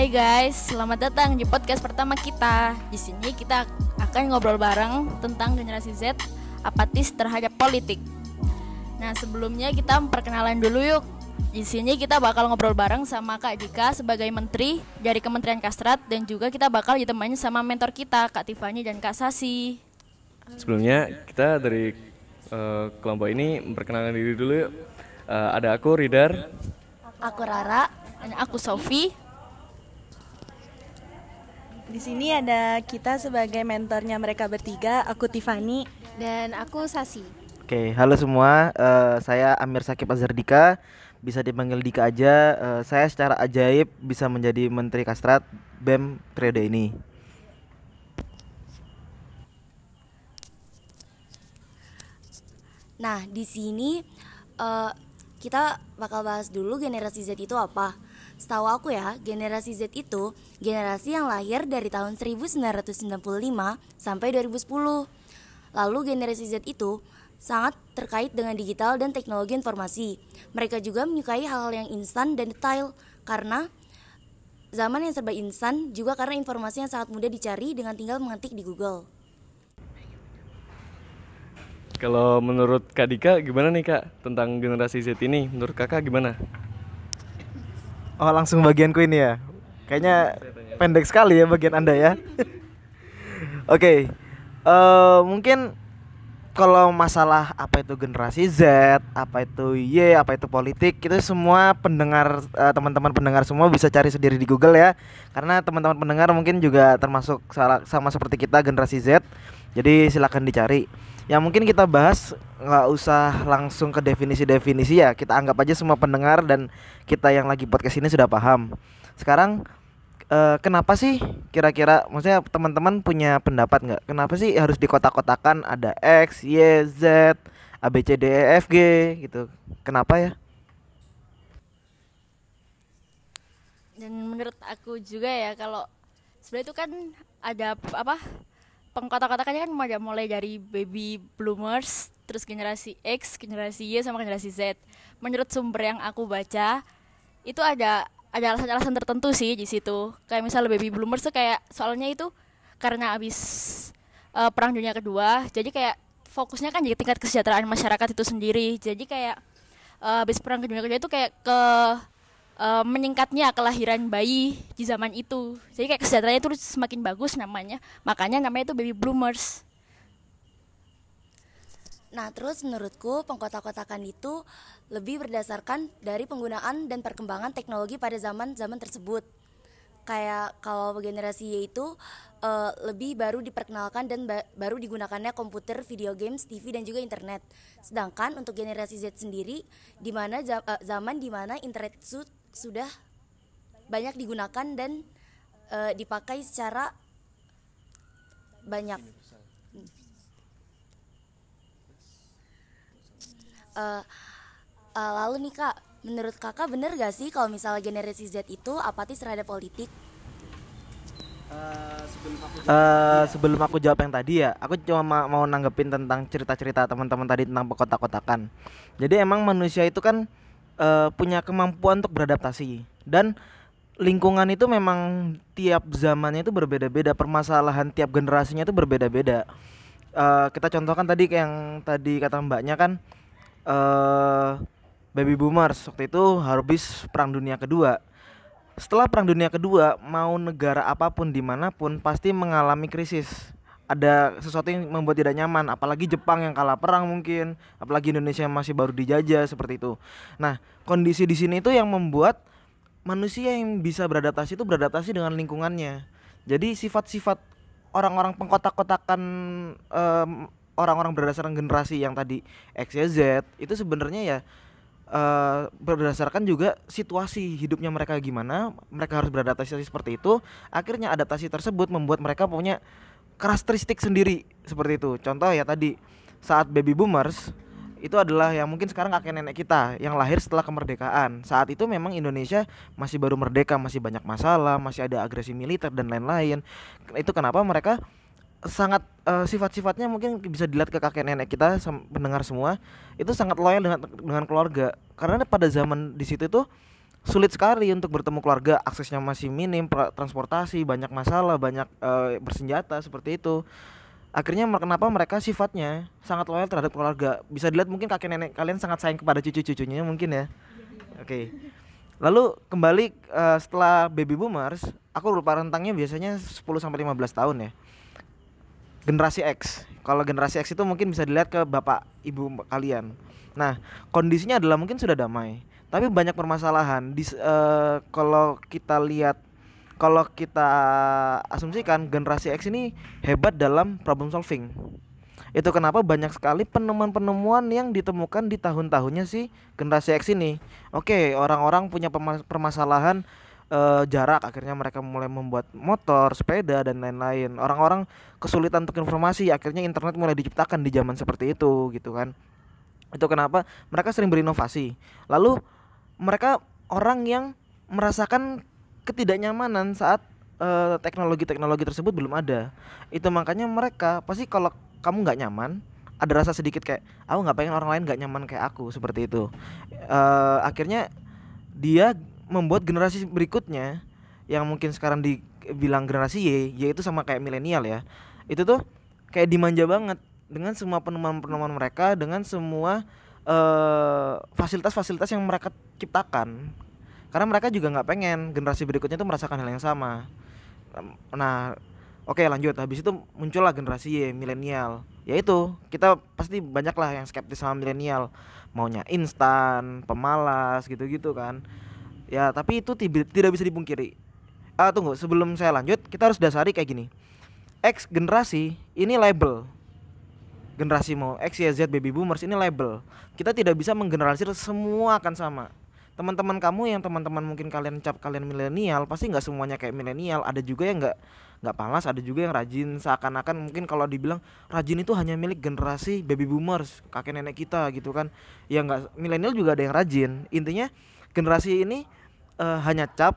Hai guys, selamat datang di podcast pertama kita. Di sini kita akan ngobrol bareng tentang generasi Z apatis terhadap politik. Nah, sebelumnya kita perkenalan dulu yuk. Di sini kita bakal ngobrol bareng sama Kak Dika sebagai menteri dari Kementerian Kastrat dan juga kita bakal ditemani sama mentor kita Kak Tiffany dan Kak Sasi. Sebelumnya kita dari uh, kelompok ini memperkenalkan diri dulu yuk. Uh, ada aku Ridar, Aku Rara, dan aku Sofi. Di sini ada kita sebagai mentornya mereka bertiga, aku Tiffany dan aku Sasi. Oke, halo semua. Uh, saya Amir Sakib Azardika, bisa dipanggil Dika aja. Uh, saya secara ajaib bisa menjadi Menteri Kastrat BEM periode ini. Nah, di sini uh, kita bakal bahas dulu generasi Z itu apa. Setahu aku ya, generasi Z itu generasi yang lahir dari tahun 1995 sampai 2010. Lalu generasi Z itu sangat terkait dengan digital dan teknologi informasi. Mereka juga menyukai hal-hal yang instan dan detail karena zaman yang serba instan juga karena informasi yang sangat mudah dicari dengan tinggal mengetik di Google. Kalau menurut Kak Dika gimana nih Kak tentang generasi Z ini? Menurut Kakak gimana? Oh langsung bagianku ini ya Kayaknya pendek sekali ya bagian anda ya Oke okay. uh, eh, Mungkin kalau masalah apa itu generasi Z, apa itu Y, apa itu politik, itu semua pendengar uh, teman-teman pendengar semua bisa cari sendiri di Google ya. Karena teman-teman pendengar mungkin juga termasuk salah, sama seperti kita generasi Z. Jadi silakan dicari. Ya mungkin kita bahas nggak usah langsung ke definisi-definisi ya. Kita anggap aja semua pendengar dan kita yang lagi podcast ini sudah paham. Sekarang uh, kenapa sih kira-kira maksudnya teman-teman punya pendapat nggak? Kenapa sih harus dikotak-kotakan ada X, Y, Z, A B C D E F G gitu. Kenapa ya? Dan menurut aku juga ya kalau sebenarnya itu kan ada apa pengkotak-kotakannya kan mulai dari baby bloomers, terus generasi X, generasi Y sama generasi Z. Menurut sumber yang aku baca, itu ada ada alasan-alasan tertentu sih di situ. Kayak misalnya baby bloomers tuh kayak soalnya itu karena habis uh, perang dunia kedua, jadi kayak fokusnya kan jadi tingkat kesejahteraan masyarakat itu sendiri. Jadi kayak uh, habis perang dunia kedua itu kayak ke uh, meningkatnya kelahiran bayi di zaman itu. Jadi kayak kesejahteraannya itu semakin bagus namanya. Makanya namanya itu baby bloomers. Nah, terus menurutku pengkotak-kotakan itu lebih berdasarkan dari penggunaan dan perkembangan teknologi pada zaman-zaman tersebut. Kayak kalau generasi Y itu uh, lebih baru diperkenalkan dan ba baru digunakannya komputer, video games, TV dan juga internet. Sedangkan untuk generasi Z sendiri di mana uh, zaman di mana internet itu sudah banyak digunakan dan uh, dipakai secara banyak. Uh, uh, lalu nih kak, menurut kakak bener gak sih kalau misalnya generasi Z itu apatis terhadap politik? Uh, sebelum aku jawab, uh, sebelum aku jawab yang tadi ya, aku cuma mau nanggepin tentang cerita-cerita teman-teman tadi tentang kotak-kotakan. Jadi emang manusia itu kan uh, punya kemampuan untuk beradaptasi. Dan lingkungan itu memang tiap zamannya itu berbeda-beda permasalahan tiap generasinya itu berbeda-beda. Uh, kita contohkan tadi yang tadi kata mbaknya kan uh, baby boomers. Waktu itu habis perang dunia kedua. Setelah perang dunia kedua mau negara apa pun di mana pun pasti mengalami krisis ada sesuatu yang membuat tidak nyaman apalagi Jepang yang kalah perang mungkin apalagi Indonesia yang masih baru dijajah seperti itu. Nah kondisi di sini itu yang membuat manusia yang bisa beradaptasi itu beradaptasi dengan lingkungannya. Jadi sifat-sifat orang-orang pengkotak-kotakan um, orang-orang berdasarkan generasi yang tadi X Y Z itu sebenarnya ya uh, berdasarkan juga situasi hidupnya mereka gimana mereka harus beradaptasi seperti itu akhirnya adaptasi tersebut membuat mereka punya karakteristik sendiri seperti itu. Contoh ya tadi saat baby boomers itu adalah yang mungkin sekarang kakek nenek kita yang lahir setelah kemerdekaan. Saat itu memang Indonesia masih baru merdeka, masih banyak masalah, masih ada agresi militer dan lain-lain. Itu kenapa mereka sangat uh, sifat-sifatnya mungkin bisa dilihat ke kakek nenek kita mendengar semua itu sangat loyal dengan dengan keluarga karena pada zaman di situ tuh sulit sekali untuk bertemu keluarga. Aksesnya masih minim transportasi banyak masalah banyak eh, bersenjata seperti itu. Akhirnya kenapa mereka sifatnya sangat loyal terhadap keluarga? Bisa dilihat mungkin kakek nenek kalian sangat sayang kepada cucu-cucunya mungkin ya. Oke. Lalu kembali eh, setelah baby boomers aku lupa rentangnya biasanya 10 sampai 15 tahun ya. Generasi X. Kalau generasi X itu mungkin bisa dilihat ke bapak ibu kalian. Nah, kondisinya adalah mungkin sudah damai, tapi banyak permasalahan. Di eh, kalau kita lihat kalau kita asumsikan generasi X ini hebat dalam problem solving. Itu kenapa banyak sekali penemuan-penemuan yang ditemukan di tahun-tahunnya si generasi X ini. Oke, orang-orang punya permasalahan eh, jarak akhirnya mereka mulai membuat motor, sepeda dan lain-lain. Orang-orang kesulitan untuk informasi akhirnya internet mulai diciptakan di zaman seperti itu gitu kan. Itu kenapa mereka sering berinovasi. Lalu mereka orang yang merasakan ketidaknyamanan saat eh, teknologi-teknologi tersebut belum ada. Itu makanya mereka pasti kalau kamu nggak nyaman ada rasa sedikit kayak aku nggak pengen orang lain nggak nyaman kayak aku seperti itu. Eh, akhirnya dia membuat generasi berikutnya yang mungkin sekarang dibilang generasi Y, yaitu sama kayak milenial ya. Itu tuh kayak dimanja banget dengan semua penemuan-penemuan mereka, dengan semua eh, fasilitas-fasilitas yang mereka ciptakan. Karena mereka juga nggak pengen generasi berikutnya tuh merasakan hal yang sama. Nah, oke lanjut. Habis itu muncullah generasi milenial. Yaitu kita pasti banyak lah yang skeptis sama milenial, maunya instan, pemalas gitu-gitu kan. Ya, tapi itu tidak bisa dipungkiri. Ah, tunggu, sebelum saya lanjut, kita harus dasari kayak gini. X generasi ini label. Generasi mau X, Y, Z, baby boomers ini label. Kita tidak bisa menggeneralisir semua akan sama. Teman-teman kamu yang teman-teman mungkin kalian cap kalian milenial, pasti nggak semuanya kayak milenial. Ada juga yang nggak nggak panas, ada juga yang rajin. Seakan-akan mungkin kalau dibilang rajin itu hanya milik generasi baby boomers, kakek nenek kita gitu kan. Ya nggak milenial juga ada yang rajin. Intinya generasi ini eh, hanya cap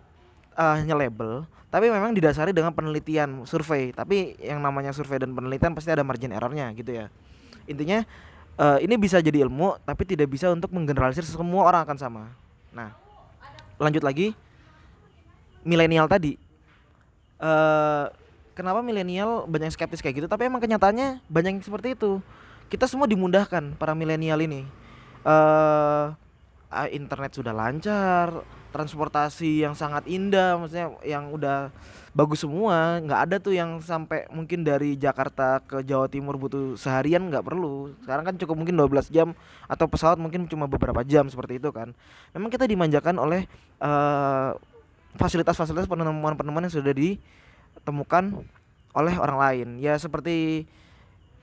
eh, hanya label tapi memang didasari dengan penelitian survei tapi yang namanya survei dan penelitian pasti ada margin errornya gitu ya intinya eh, ini bisa jadi ilmu tapi tidak bisa untuk menggeneralisir semua orang akan sama. Nah lanjut lagi. Milenial tadi. Eh kenapa milenial banyak skeptis kayak gitu? Tapi emang kenyataannya banyak yang seperti itu. Kita semua dimudahkan para milenial ini. Ah, internet sudah lancar transportasi yang sangat indah maksudnya yang udah bagus semua nggak ada tuh yang sampai mungkin dari Jakarta ke Jawa Timur butuh seharian nggak perlu. Sekarang kan cukup mungkin 12 jam atau pesawat mungkin cuma beberapa jam seperti itu kan. Memang kita dimanjakan oleh eh, fasilitas-fasilitas penemuan-penemuan yang sudah ditemukan oleh orang lain. Ya seperti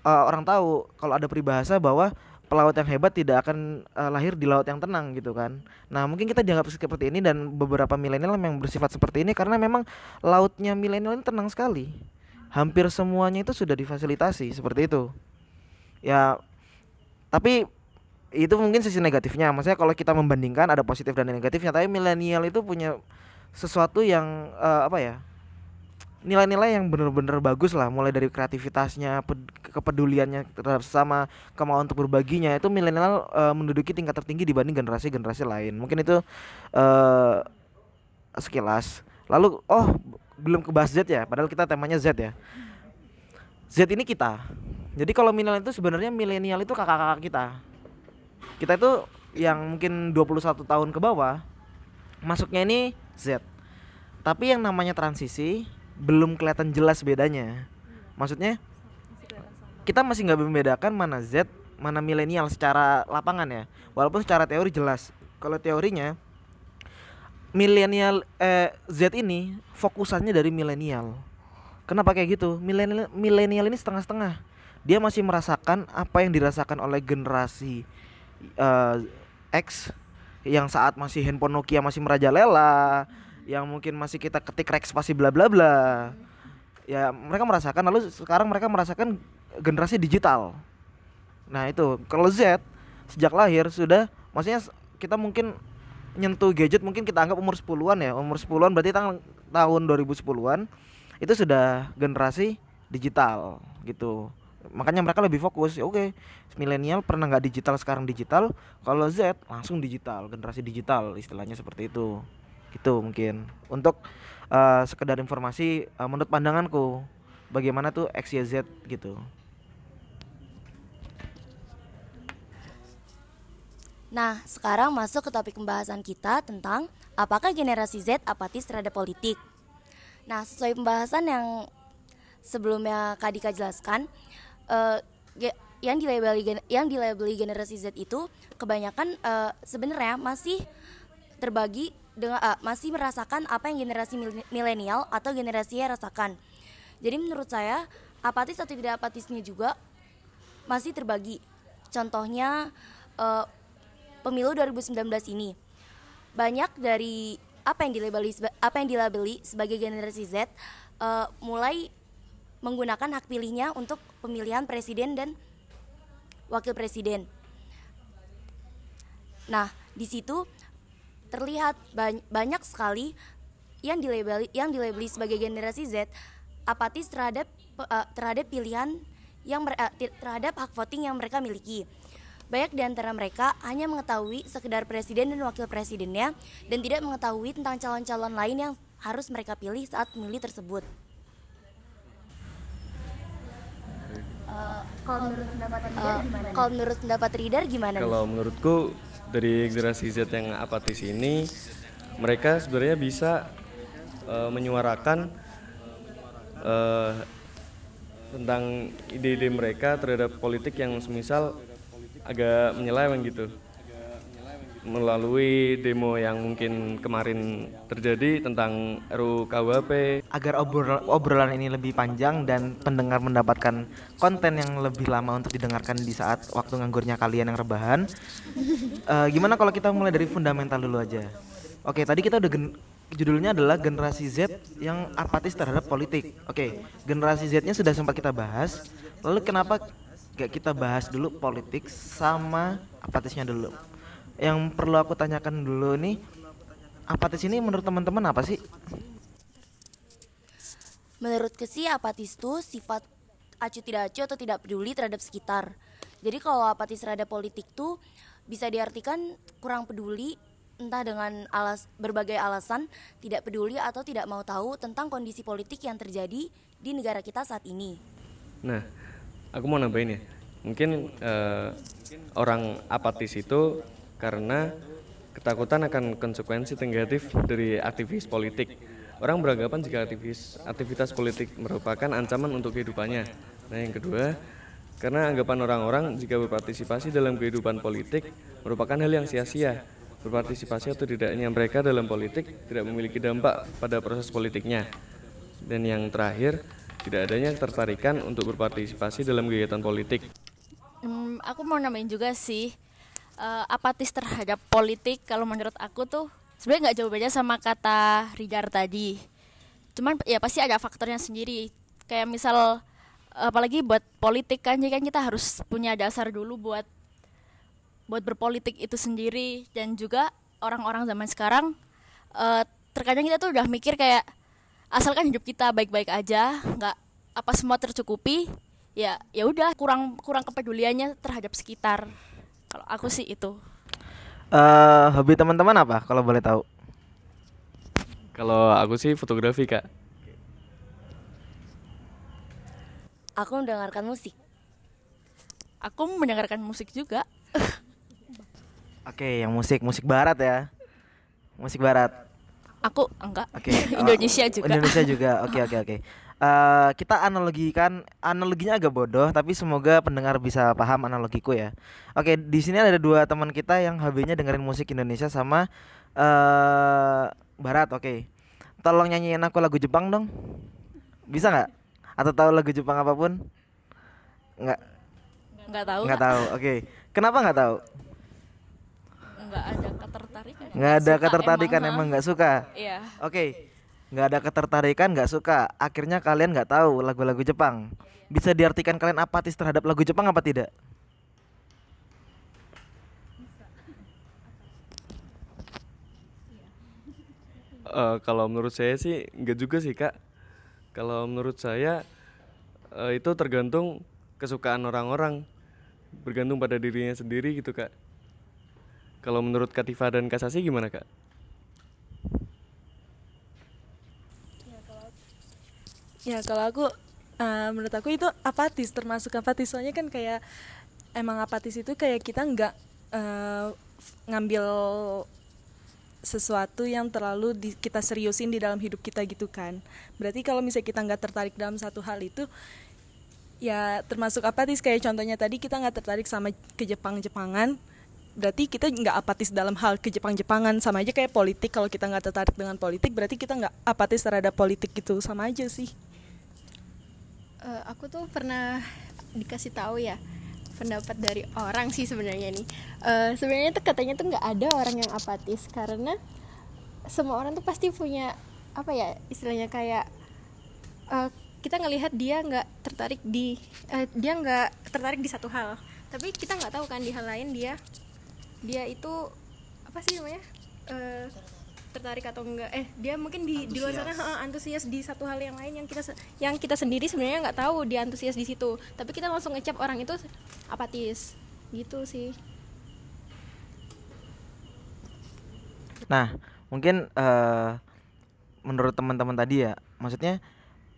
eh, orang tahu kalau ada peribahasa bahwa pelaut yang hebat tidak akan eh, lahir di laut yang tenang gitu kan. Nah, mungkin kita dianggap seperti ini dan beberapa milenial yang bersifat seperti ini karena memang lautnya milenial ini tenang sekali. Hampir semuanya itu sudah difasilitasi seperti itu. Ya, tapi itu mungkin sisi negatifnya. Maksudnya kalau kita membandingkan ada positif dan negatifnya, tapi milenial itu punya sesuatu yang eh, apa ya? Nilai-nilai yang benar-benar bagus lah mulai dari kreativitasnya ped- kepeduliannya terhadap sesama kemauan untuk berbaginya itu milenial eh, menduduki tingkat tertinggi dibanding generasi-generasi lain. Mungkin itu eh sekilas. Lalu oh belum ke bahas Z ya padahal kita temanya Z ya. Z ini kita. Jadi kalau milenial itu sebenarnya milenial itu kakak-kakak kita. Kita itu yang mungkin 21 tahun ke bawah masuknya ini Z. Tapi yang namanya transisi belum kelihatan jelas bedanya. Maksudnya kita masih nggak membedakan mana Z mana milenial secara lapangan ya. Walaupun secara teori jelas. Kalau teorinya milenial eh, Z ini fokusannya dari milenial. Kenapa kayak gitu? Milenial ini setengah-setengah. Dia masih merasakan apa yang dirasakan oleh generasi eh, X yang saat masih handphone Nokia masih merajalela yang mungkin masih kita ketik rek spasi bla bla bla. Ya mereka merasakan lalu sekarang mereka merasakan generasi digital. Nah itu kalau Z sejak lahir sudah maksudnya kita mungkin nyentuh gadget mungkin kita anggap umur 10-an ya. Umur 10-an berarti tang- tahun 2010-an itu sudah generasi digital gitu. Makanya mereka lebih fokus ya oke milenial pernah nggak digital sekarang digital? Kalau Z langsung digital generasi digital istilahnya seperti itu gitu mungkin untuk eh, sekedar informasi eh, menurut pandanganku bagaimana tuh XYZ gitu Nah, sekarang masuk ke topik pembahasan kita tentang apakah generasi Z apatis terhadap politik. Nah, sesuai pembahasan yang sebelumnya Kak Dika jelaskan, ge- yang dilabeli yang dilabeli generasi Z itu kebanyakan eh, sebenarnya masih terbagi dengan eh, masih merasakan apa yang generasi mil- milenial atau generasi Y rasakan. Jadi menurut saya apatis atau tidak apatisnya juga masih terbagi. Contohnya eh, pemilu 2019 ini banyak dari apa yang dilabeli apa yang dilabeli sebagai generasi Z eh, mulai menggunakan hak pilihnya untuk pemilihan presiden dan wakil presiden. Nah, di situ terlihat bany- banyak sekali yang dilabeli yang dilabeli sebagai generasi Z apatis terhadap eh, terhadap pilihan yang mer- eh, terhadap hak voting yang mereka miliki. Banyak di antara mereka hanya mengetahui sekedar presiden dan wakil presidennya dan tidak mengetahui tentang calon-calon lain yang harus mereka pilih saat pemilih tersebut. kalau menurut pendapat Reader gimana? Kalau menurut pendapat Reader gimana? nih? Kalau menurutku dari generasi Z yang apatis ini mereka sebenarnya bisa eh, menyuarakan eh, tentang ide-ide mereka terhadap politik yang semisal agak menyeleweng gitu melalui demo yang mungkin kemarin terjadi tentang RUU KUHP agar obrol- obrolan ini lebih panjang dan pendengar mendapatkan konten yang lebih lama untuk didengarkan di saat waktu nganggurnya kalian yang rebahan. eh, gimana kalau kita mulai dari fundamental dulu aja? Oke, tadi kita udah judulnya adalah generasi Z yang apatis terhadap politik. Oke, generasi Z-nya sudah sempat kita bahas. Lalu kenapa gak kita bahas dulu politik sama apatisnya dulu? Yang perlu aku tanyakan dulu nih, apatis ini menurut teman-teman apa sih? Menurut sih apatis itu sifat acu tidak acu atau tidak peduli terhadap sekitar. Jadi kalau apatis terhadap politik tuh bisa diartikan kurang peduli entah dengan alas berbagai alasan tidak peduli atau tidak mau tahu tentang kondisi politik yang terjadi di negara kita saat ini. Nah, aku mau nambahin ya. Mungkin eh, orang apatis itu karena ketakutan akan konsekuensi negatif dari aktivis politik. Orang beranggapan jika aktivis aktivitas politik merupakan ancaman untuk kehidupannya. Nah, yang kedua, karena anggapan orang-orang jika berpartisipasi dalam kehidupan politik merupakan hal yang sia-sia. Berpartisipasi atau tidaknya mereka dalam politik tidak memiliki dampak pada proses politiknya. Dan yang terakhir, tidak adanya ketertarikan untuk berpartisipasi dalam kegiatan politik. Hmm, aku mau nambahin juga sih eh, apatis terhadap politik kalau menurut aku tuh sebenarnya nggak jauh beda sama kata Ridar tadi. Cuman ya pasti ada faktornya sendiri. Kayak misal apalagi buat politik kan jadi kan kita harus punya dasar dulu buat buat berpolitik itu sendiri dan juga orang-orang zaman sekarang eh, terkadang kita tuh udah mikir kayak asalkan hidup kita baik-baik aja nggak apa semua tercukupi ya ya udah kurang kurang kepeduliannya terhadap sekitar kalau aku sih itu Eh, hobi teman-teman apa kalau boleh tahu? Kalau aku sih fotografi kak. Aku mendengarkan musik. aku mendengarkan musik juga Oke, yang musik, musik barat ya. Musik barat. aku enggak Oke. Indonesia oh, juga Indonesia juga. Oke, oke, oke. Eh, kita analogikan analoginya agak bodoh tapi semoga pendengar bisa paham analogiku ya. Oke, di sini ada dua teman kita yang hobinya dengerin musik Indonesia sama eh barat. Oke. Tolong nyanyiin aku lagu Jepang dong. Bisa nggak? Atau tahu lagu Jepang apa pun? Nggak, nggak tahu nggak tahu. Oke. Kenapa nggak tahu? nggak ada ketertarikan Nggak ada ketertarikan emang nggak suka. iya Oke, nggak ada ketertarikan, nggak suka. Akhirnya kalian nggak tahu lagu-lagu Jepang. Bisa diartikan kalian apatis terhadap lagu Jepang apa tidak? Eh, kalau menurut saya sih enggak juga sih kak. Kalau menurut saya eh, itu tergantung kesukaan orang-orang, bergantung pada dirinya sendiri gitu kak. Kalau menurut Katifa dan Kasasi gimana kak? Ya kalau aku uh, menurut aku itu apatis termasuk apatis. Soalnya kan kayak emang apatis itu kayak kita nggak uh, ngambil sesuatu yang terlalu di, kita seriusin di dalam hidup kita gitu kan. Berarti kalau misalnya kita nggak tertarik dalam satu hal itu ya termasuk apatis. Kayak contohnya tadi kita nggak tertarik sama ke Jepang Jepangan berarti kita nggak apatis dalam hal ke Jepang Jepangan sama aja kayak politik kalau kita nggak tertarik dengan politik berarti kita nggak apatis terhadap politik gitu. Sama aja sih uh, aku tuh pernah dikasih tahu ya pendapat dari orang sih sebenarnya nih. Uh, sebenarnya tuh katanya tuh nggak ada orang yang apatis karena semua orang tuh pasti punya apa ya istilahnya kayak uh, kita ngelihat dia nggak tertarik di uh, dia nggak tertarik di satu hal. Tapi kita nggak tahu kan di hal lain dia dia itu apa sih namanya uh, tertarik atau enggak. Eh dia mungkin di di luar sana uh, antusias di satu hal yang lain yang kita yang kita sendiri sebenarnya nggak tahu dia antusias di situ. Tapi kita langsung ngecap orang itu apatis. Gitu sih. Nah mungkin uh, menurut teman-teman tadi ya maksudnya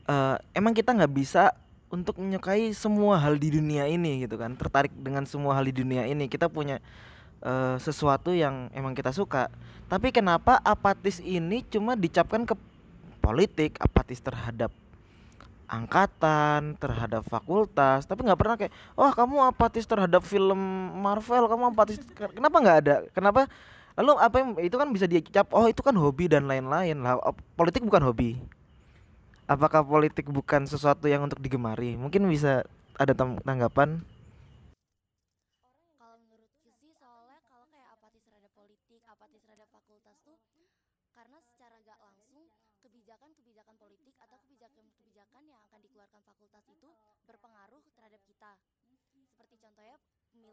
uh, emang kita nggak bisa untuk menyukai semua hal di dunia ini gitu kan? Tertarik dengan semua hal di dunia ini. Kita punya uh, sesuatu yang emang kita suka. Tapi kenapa apatis ini cuma dicapkan ke politik, apatis terhadap angkatan, terhadap fakultas, tapi nggak pernah kayak, oh kamu apatis terhadap film Marvel, kamu apatis, kenapa nggak ada? Kenapa? Lalu apa yang itu kan bisa dicap, oh itu kan hobi dan lain-lain lah. Politik bukan hobi. Apakah politik bukan sesuatu yang untuk digemari? Mungkin bisa ada tanggapan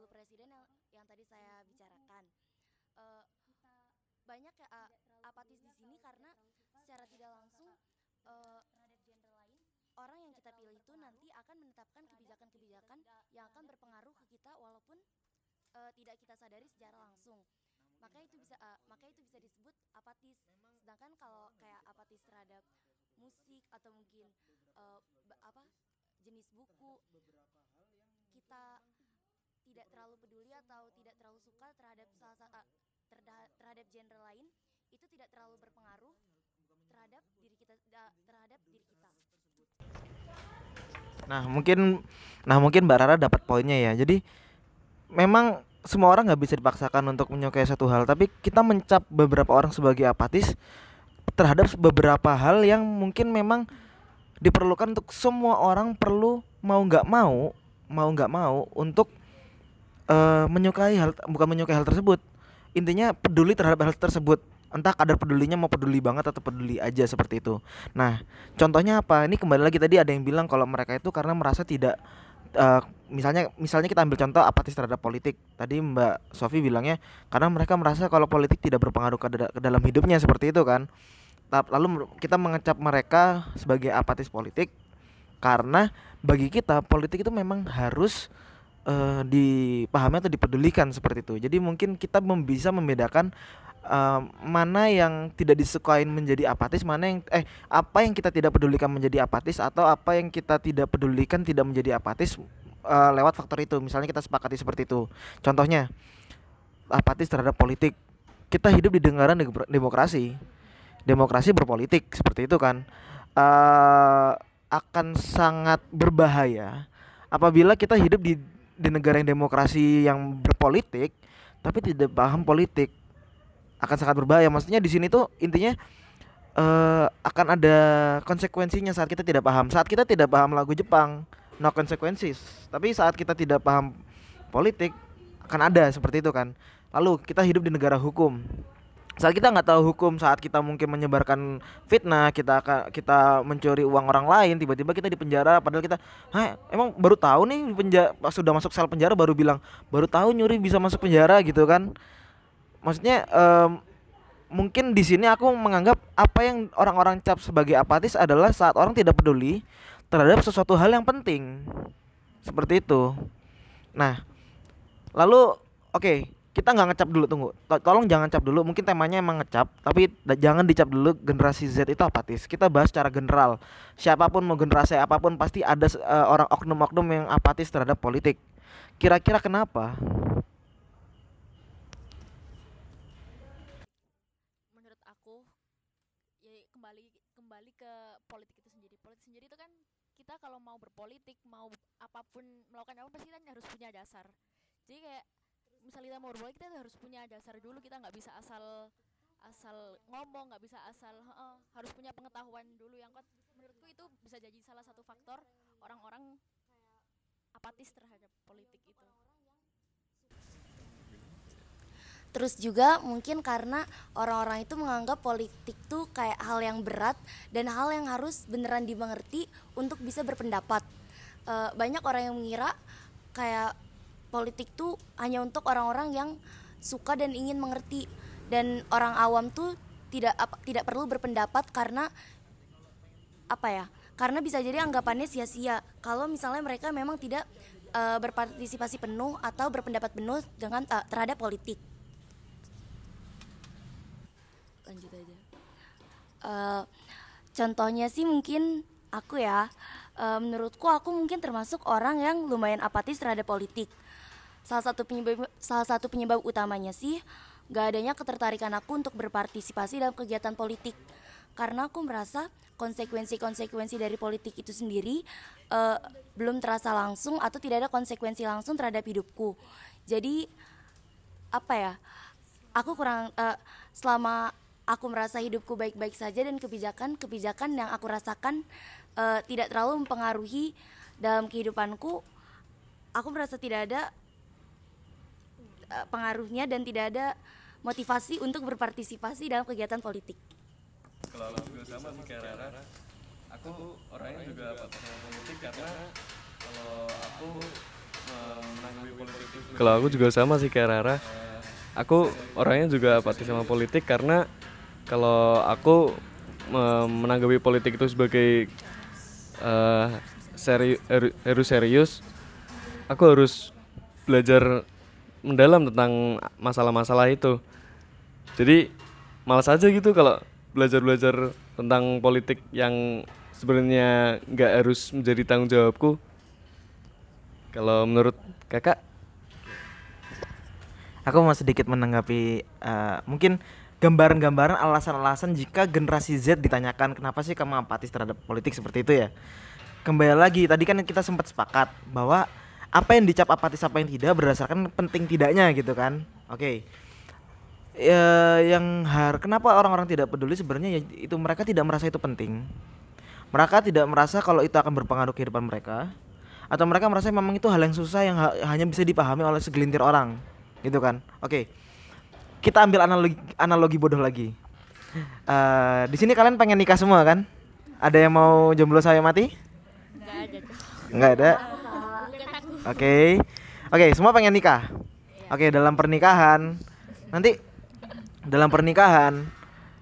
presiden yang, yang tadi saya bicarakan. uh, banyak ya uh, apatis di sini karena secara tidak langsung uh, orang yang kita pilih itu nanti akan menetapkan kebijakan-kebijakan yang akan berpengaruh ke kita walaupun uh, tidak kita sadari secara langsung. Maka itu bisa uh, maka itu bisa disebut apatis. Sedangkan kalau kayak apatis terhadap musik atau mungkin uh, apa jenis buku kita tidak terlalu peduli atau tidak terlalu suka terhadap salah uh, terhadap genre lain itu tidak terlalu berpengaruh terhadap diri kita terhadap diri kita. Nah mungkin nah mungkin Mbak Rara dapat poinnya ya. Jadi memang semua orang nggak bisa dipaksakan untuk menyukai satu hal, tapi kita mencap beberapa orang sebagai apatis terhadap beberapa hal yang mungkin memang diperlukan untuk semua orang perlu mau nggak mau mau nggak mau untuk uh, menyukai hal bukan menyukai hal tersebut. Intinya peduli terhadap hal tersebut. Entah kadar pedulinya mau peduli banget atau peduli aja seperti itu. Nah contohnya apa? Ini kembali lagi tadi ada yang bilang kalau mereka itu karena merasa tidak uh, misalnya misalnya kita ambil contoh apatis terhadap politik. Tadi Mbak Sofi bilangnya karena mereka merasa kalau politik tidak berpengaruh ke, ke dalam hidupnya seperti itu kan. Lalu kita mengecap mereka sebagai apatis politik karena bagi kita politik itu memang harus uh, dipahami atau dipedulikan seperti itu. Jadi mungkin kita bisa membedakan uh, mana yang tidak disukai menjadi apatis, mana yang eh apa yang kita tidak pedulikan menjadi apatis atau apa yang kita tidak pedulikan tidak menjadi apatis uh, lewat faktor itu. Misalnya kita sepakati seperti itu. Contohnya apatis terhadap politik. Kita hidup di negara demokrasi. Demokrasi berpolitik seperti itu kan. Uh, akan sangat berbahaya apabila kita hidup di di negara yang demokrasi yang berpolitik tapi tidak paham politik akan sangat berbahaya. Maksudnya di sini tuh intinya uh, akan ada konsekuensinya saat kita tidak paham. Saat kita tidak paham lagu Jepang, no consequences. Tapi saat kita tidak paham politik akan ada seperti itu kan. Lalu kita hidup di negara hukum saat kita nggak tahu hukum saat kita mungkin menyebarkan fitnah kita kita mencuri uang orang lain tiba-tiba kita di penjara padahal kita Hah, emang baru tahu nih penjara sudah masuk sel penjara baru bilang baru tahu nyuri bisa masuk penjara gitu kan. Maksudnya um, mungkin di sini aku menganggap apa yang orang-orang cap sebagai apatis adalah saat orang tidak peduli terhadap sesuatu hal yang penting. Seperti itu. Nah lalu oke okay, kita nggak ngecap dulu tunggu. To- tolong jangan cap dulu. Mungkin temanya emang ngecap tapi jangan dicap dulu generasi Z itu apatis kita bahas secara general. Siapa pun mau generasi apa pun pasti ada eh, orang oknum-oknum yang apatis terhadap politik. Kira-kira kenapa? Menurut aku ya kembali kembali ke politik itu sendiri. Politik sendiri itu kan kita kalau mau berpolitik mau apa pun melakukan apa pasti kan harus punya dasar. Jadi kayak misal kita mau berpolitik kita harus punya dasar dulu kita nggak bisa asal asal ngomong nggak bisa asal heeh, harus punya pengetahuan dulu yang kuat menurutku itu bisa jadi salah satu faktor orang-orang apatis terhadap politik itu Terus juga mungkin karena orang-orang itu menganggap politik tuh kayak hal yang berat dan hal yang harus beneran dimengerti untuk bisa berpendapat. Eh, banyak orang yang mengira kayak politik tuh hanya untuk orang-orang yang suka dan ingin mengerti dan orang awam tuh tidak apa, tidak perlu berpendapat karena apa ya? Karena bisa jadi anggapannya sia-sia kalau misalnya mereka memang tidak eh, berpartisipasi penuh atau berpendapat penuh dengan eh, terhadap politik. lanjut aja Eh, contohnya sih mungkin aku ya eh, menurutku aku mungkin termasuk orang yang lumayan apatis terhadap politik salah satu penyebab salah satu penyebab utamanya sih gak adanya ketertarikan aku untuk berpartisipasi dalam kegiatan politik. Karena aku merasa konsekuensi-konsekuensi dari politik itu sendiri eh, belum terasa langsung atau tidak ada konsekuensi langsung terhadap hidupku. Jadi apa ya aku kurang eh, selama aku merasa hidupku baik-baik saja dan kebijakan-kebijakan yang aku rasakan eh, tidak terlalu mempengaruhi dalam kehidupanku aku merasa tidak ada eh, pengaruhnya dan tidak ada motivasi untuk berpartisipasi dalam kegiatan politik Kalau aku juga sama sih kayak Rara. Aku orangnya juga apatis sama politik karena kalau aku eh, menanggapi politik itu Kalau aku juga sama sih kayak Rara. Aku orangnya juga apatis sama politik karena kalau aku eh, menanggapi politik itu sebagai eh seri, eru- harus serius, aku harus belajar mendalam tentang masalah-masalah itu. Jadi malas aja gitu kalau belajar-belajar tentang politik yang sebenarnya nggak harus menjadi tanggung jawabku. Kalau menurut kakak, aku mau sedikit menanggapi eh, mungkin gambaran-gambaran alasan-alasan jika generasi Z ditanyakan kenapa sih kamu apatis terhadap politik seperti itu ya kembali lagi tadi kan kita sempat sepakat bahwa apa yang dicap apatis apa yang tidak berdasarkan penting tidaknya gitu kan. Oke. Ya yang har kenapa orang-orang tidak peduli? Sebenarnya ya itu mereka tidak merasa itu penting. Mereka tidak merasa kalau itu akan berpengaruh kehidupan mereka. Atau mereka merasa memang itu hal yang susah yang ha- hanya bisa dipahami oleh segelintir orang. Gitu kan. Oke. Kita ambil analogi analogi bodoh lagi. Eh, di sini kalian pengen nikah semua kan? Ada yang mau jomblo saya mati? Nggak ada nggak ada bukan aku Oke, oke, semua pengen nikah. Oke, dalam pernikahan nanti dalam pernikahan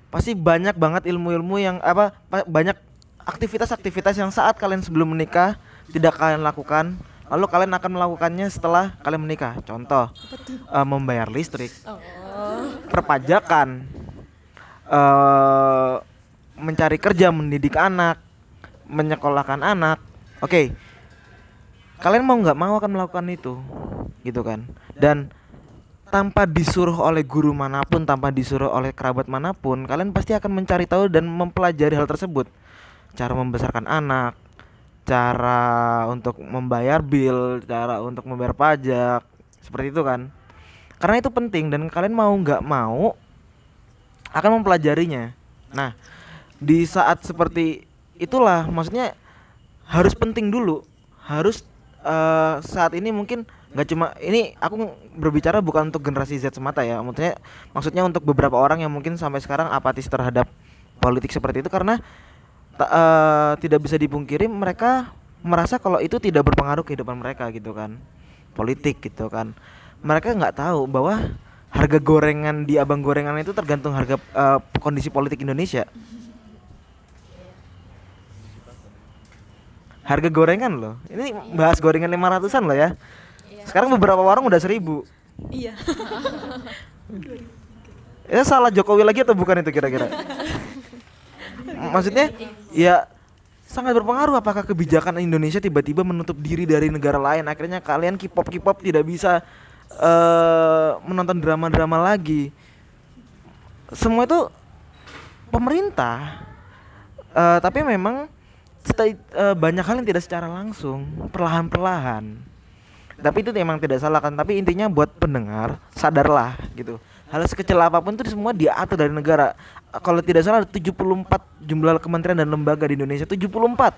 pasti banyak banget ilmu-ilmu yang apa pa- banyak aktivitas-aktivitas yang saat kalian sebelum menikah tidak kalian lakukan, lalu kalian akan melakukannya setelah kalian menikah. Contoh, eh, membayar listrik, perpajakan, eh mencari kerja, mendidik anak, menyekolahkan anak. Oke, kalian mau nggak mau akan melakukan itu gitu kan? Dan tanpa disuruh oleh guru mana pun tanpa disuruh oleh kerabat mana pun kalian pasti akan mencari tahu dan mempelajari hal tersebut. Cara membesarkan anak cara untuk membayar bill cara untuk membayar pajak seperti itu kan? Karena itu penting dan kalian mau nggak mau akan mempelajarinya. Nah di saat seperti itulah maksudnya harus penting dulu harus eh, saat ini mungkin nggak cuma ini aku berbicara bukan untuk generasi Z semata ya maksudnya maksudnya untuk beberapa orang yang mungkin sampai sekarang apatis terhadap politik seperti itu karena eh, tidak bisa dipungkiri mereka merasa kalau itu tidak berpengaruh kehidupan mereka gitu kan politik gitu kan. Mereka nggak tahu bahwa harga gorengan di abang gorengan itu tergantung harga eh, kondisi politik Indonesia harga gorengan loh ini bahas gorengan 500an loh ya sekarang beberapa warung udah seribu Iya. Ya salah Jokowi lagi atau bukan itu kira-kira? Maksudnya ya sangat berpengaruh apakah kebijakan Indonesia tiba-tiba menutup diri dari negara lain akhirnya kalian K-pop K-pop tidak bisa eh menonton drama-drama lagi. Semua itu pemerintah. Eh, tapi memang eh, banyak hal yang tidak secara langsung, perlahan-perlahan. Tapi itu memang tidak salah kan, tapi intinya buat pendengar sadarlah gitu. Hal sekecil apa pun itu semua diatur dari negara. Kalau tidak salah ada 74 jumlah kementerian dan lembaga di Indonesia, 74.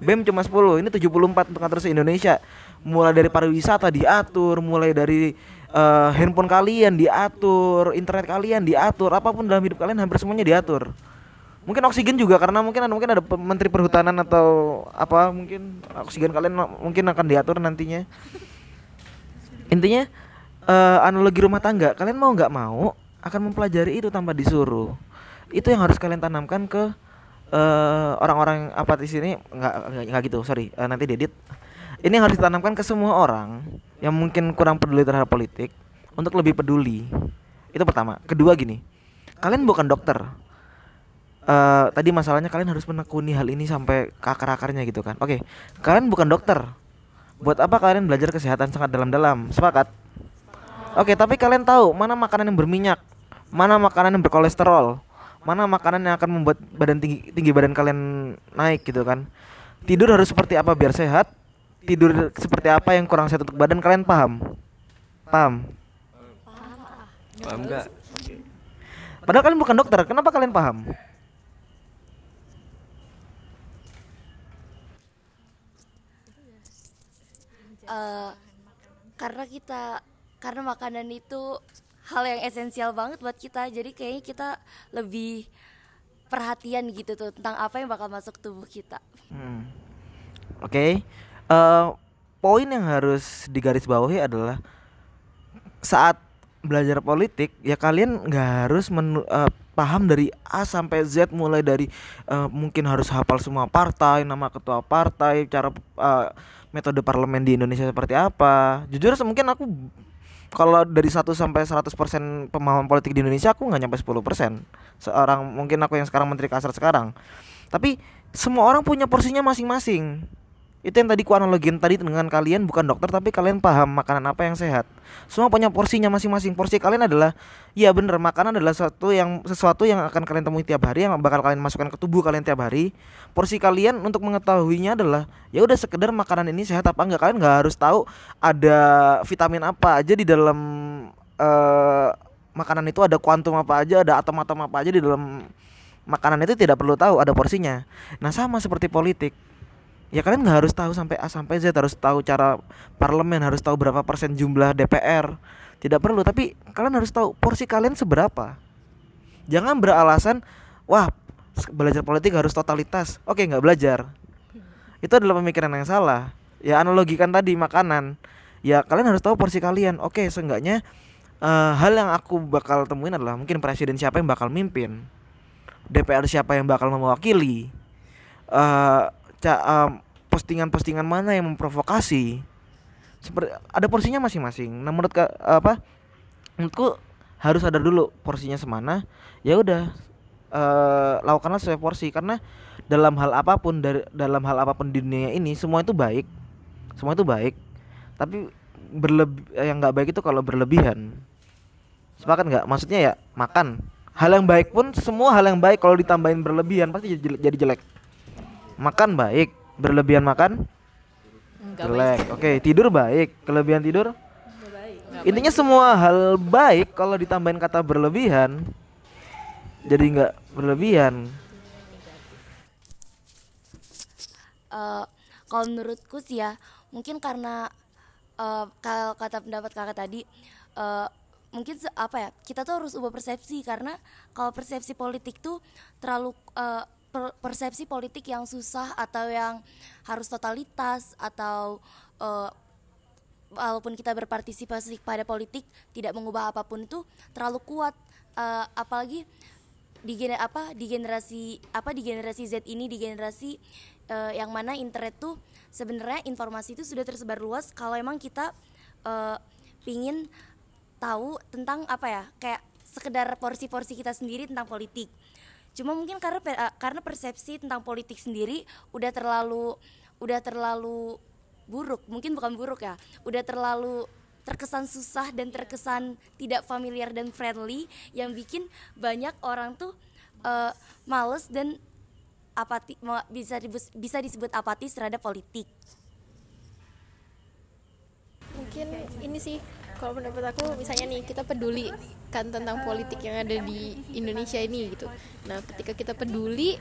BEM cuma 10, ini 74 untuk ngatur se-Indonesia. Mulai dari pariwisata diatur, mulai dari eh, handphone kalian diatur, internet kalian diatur, apa pun dalam hidup kalian hampir semuanya diatur. Mungkin oksigen juga karena mungkin ada mungkin ada menteri perhutanan atau apa mungkin oksigen kalian mungkin akan diatur nantinya. Intinya eh, analogi rumah tangga, kalian mau nggak mau akan mempelajari itu tanpa disuruh. Itu yang harus kalian tanamkan ke eh, orang-orang apatis ini nggak nggak- nggak gitu, sorry eh, nanti diedit. Ini harus ditanamkan ke semua orang yang mungkin kurang peduli terhadap politik untuk lebih peduli. Itu pertama. Kedua gini, kalian bukan dokter. Eh, tadi masalahnya kalian harus menekuni hal ini sampai ke akar-akarnya gitu kan. Oke, kalian bukan dokter. Buat apa kalian belajar kesehatan sangat dalam-dalam? Sepakat? Oke, tapi kalian tahu mana makanan yang berminyak, mana makanan yang berkolesterol, mana makanan yang akan membuat badan tinggi tinggi badan kalian naik gitu kan. Tidur harus seperti apa biar sehat? Tidur seperti apa yang kurang sehat untuk badan kalian paham? Paham? Paham nggak? Padahal kalian bukan dokter, kenapa kalian paham? Eh, karena kita karena makanan itu hal yang esensial banget buat kita jadi kayaknya kita lebih perhatian gitu tuh tentang apa yang bakal masuk tubuh kita Hmm. Oke, Eh, poin yang harus digarisbawahi adalah saat belajar politik ya kalian nggak harus menu- eh, paham dari A sampai Z mulai dari eh, mungkin harus hafal semua partai, nama ketua partai, cara eh, metode parlemen di Indonesia seperti apa. Jujur mungkin aku kalau dari 1 sampai 100% pemahaman politik di Indonesia aku nggak nyampe 10%. Seorang mungkin aku yang sekarang menteri kasar sekarang. Tapi semua orang punya porsinya masing-masing. Itu yang tadi ku analogin tadi dengan kalian bukan dokter tapi kalian paham makanan apa yang sehat. Semua punya porsinya masing-masing. Porsi kalian adalah ya bener makanan adalah sesuatu yang sesuatu yang akan kalian temui tiap hari yang bakal kalian masukkan ke tubuh kalian tiap hari. Porsi kalian untuk mengetahuinya adalah ya udah sekedar makanan ini sehat apa enggak. Kalian nggak harus tahu ada vitamin apa aja di dalam eh makanan itu ada kuantum apa aja, ada atom-atom apa aja di dalam makanan itu tidak perlu tahu ada porsinya. Nah sama seperti politik. Ya kalian nggak harus tahu sampai A sampai Z harus tahu cara parlemen harus tahu berapa persen jumlah DPR tidak perlu tapi kalian harus tahu porsi kalian seberapa. Jangan beralasan wah belajar politik harus totalitas. Oke nggak belajar. Itu adalah pemikiran yang salah. Ya analogikan tadi makanan. Ya kalian harus tahu porsi kalian. Oke seenggaknya eh, hal yang aku bakal temuin adalah mungkin presiden siapa yang bakal mimpin. DPR siapa yang bakal mewakili eh postingan-postingan mana yang memprovokasi? Seperti ada porsinya masing-masing. Nah menurut ka- apa menurutku harus sadar dulu porsinya semana. Ya udah eh lakukanlah sesuai porsi. Karena dalam hal apa pun dari dalam hal apa pun di dunia ini semua itu baik. Semua itu baik. Tapi berlebih yang nggak baik itu kalau berlebihan. Sepakat nggak? Maksudnya ya makan. Hal yang baik pun semua hal yang baik kalau ditambahin berlebihan pasti jadi jelek makan baik berlebihan makan Enggak jelek. Oke tidur baik kelebihan tidur? Intinya semua hal baik kalau ditambahin kata berlebihan jadi nggak berlebihan. Eh, kalau menurutku sih ya mungkin karena eh, kalau kata pendapat kakak tadi eh, mungkin apa ya kita tuh harus ubah persepsi karena kalau persepsi politik tuh terlalu eh, per- persepsi politik yang susah atau yang harus totalitas atau eh, walaupun kita berpartisipasi pada politik tidak mengubah apa pun itu terlalu kuat. Eh, apalagi di gener apa di generasi apa di generasi Z ini di generasi eh, yang mana internet tuh sebenarnya informasi itu sudah tersebar luas. Kalau emang kita eh, pingin tahu tentang apa ya kayak sekedar porsi-porsi kita sendiri tentang politik cuma mungkin karena uh, karena persepsi tentang politik sendiri udah terlalu udah terlalu buruk. Mungkin bukan buruk ya. Udah terlalu terkesan susah dan terkesan tidak familiar dan friendly yang bikin banyak orang tuh uh, males dan apati bisa dibus- bisa disebut apatis terhadap politik. Mungkin ini sih kalau pendapat aku misalnya nih kita peduli kan tentang politik yang ada di Indonesia ini gitu. Nah ketika kita peduli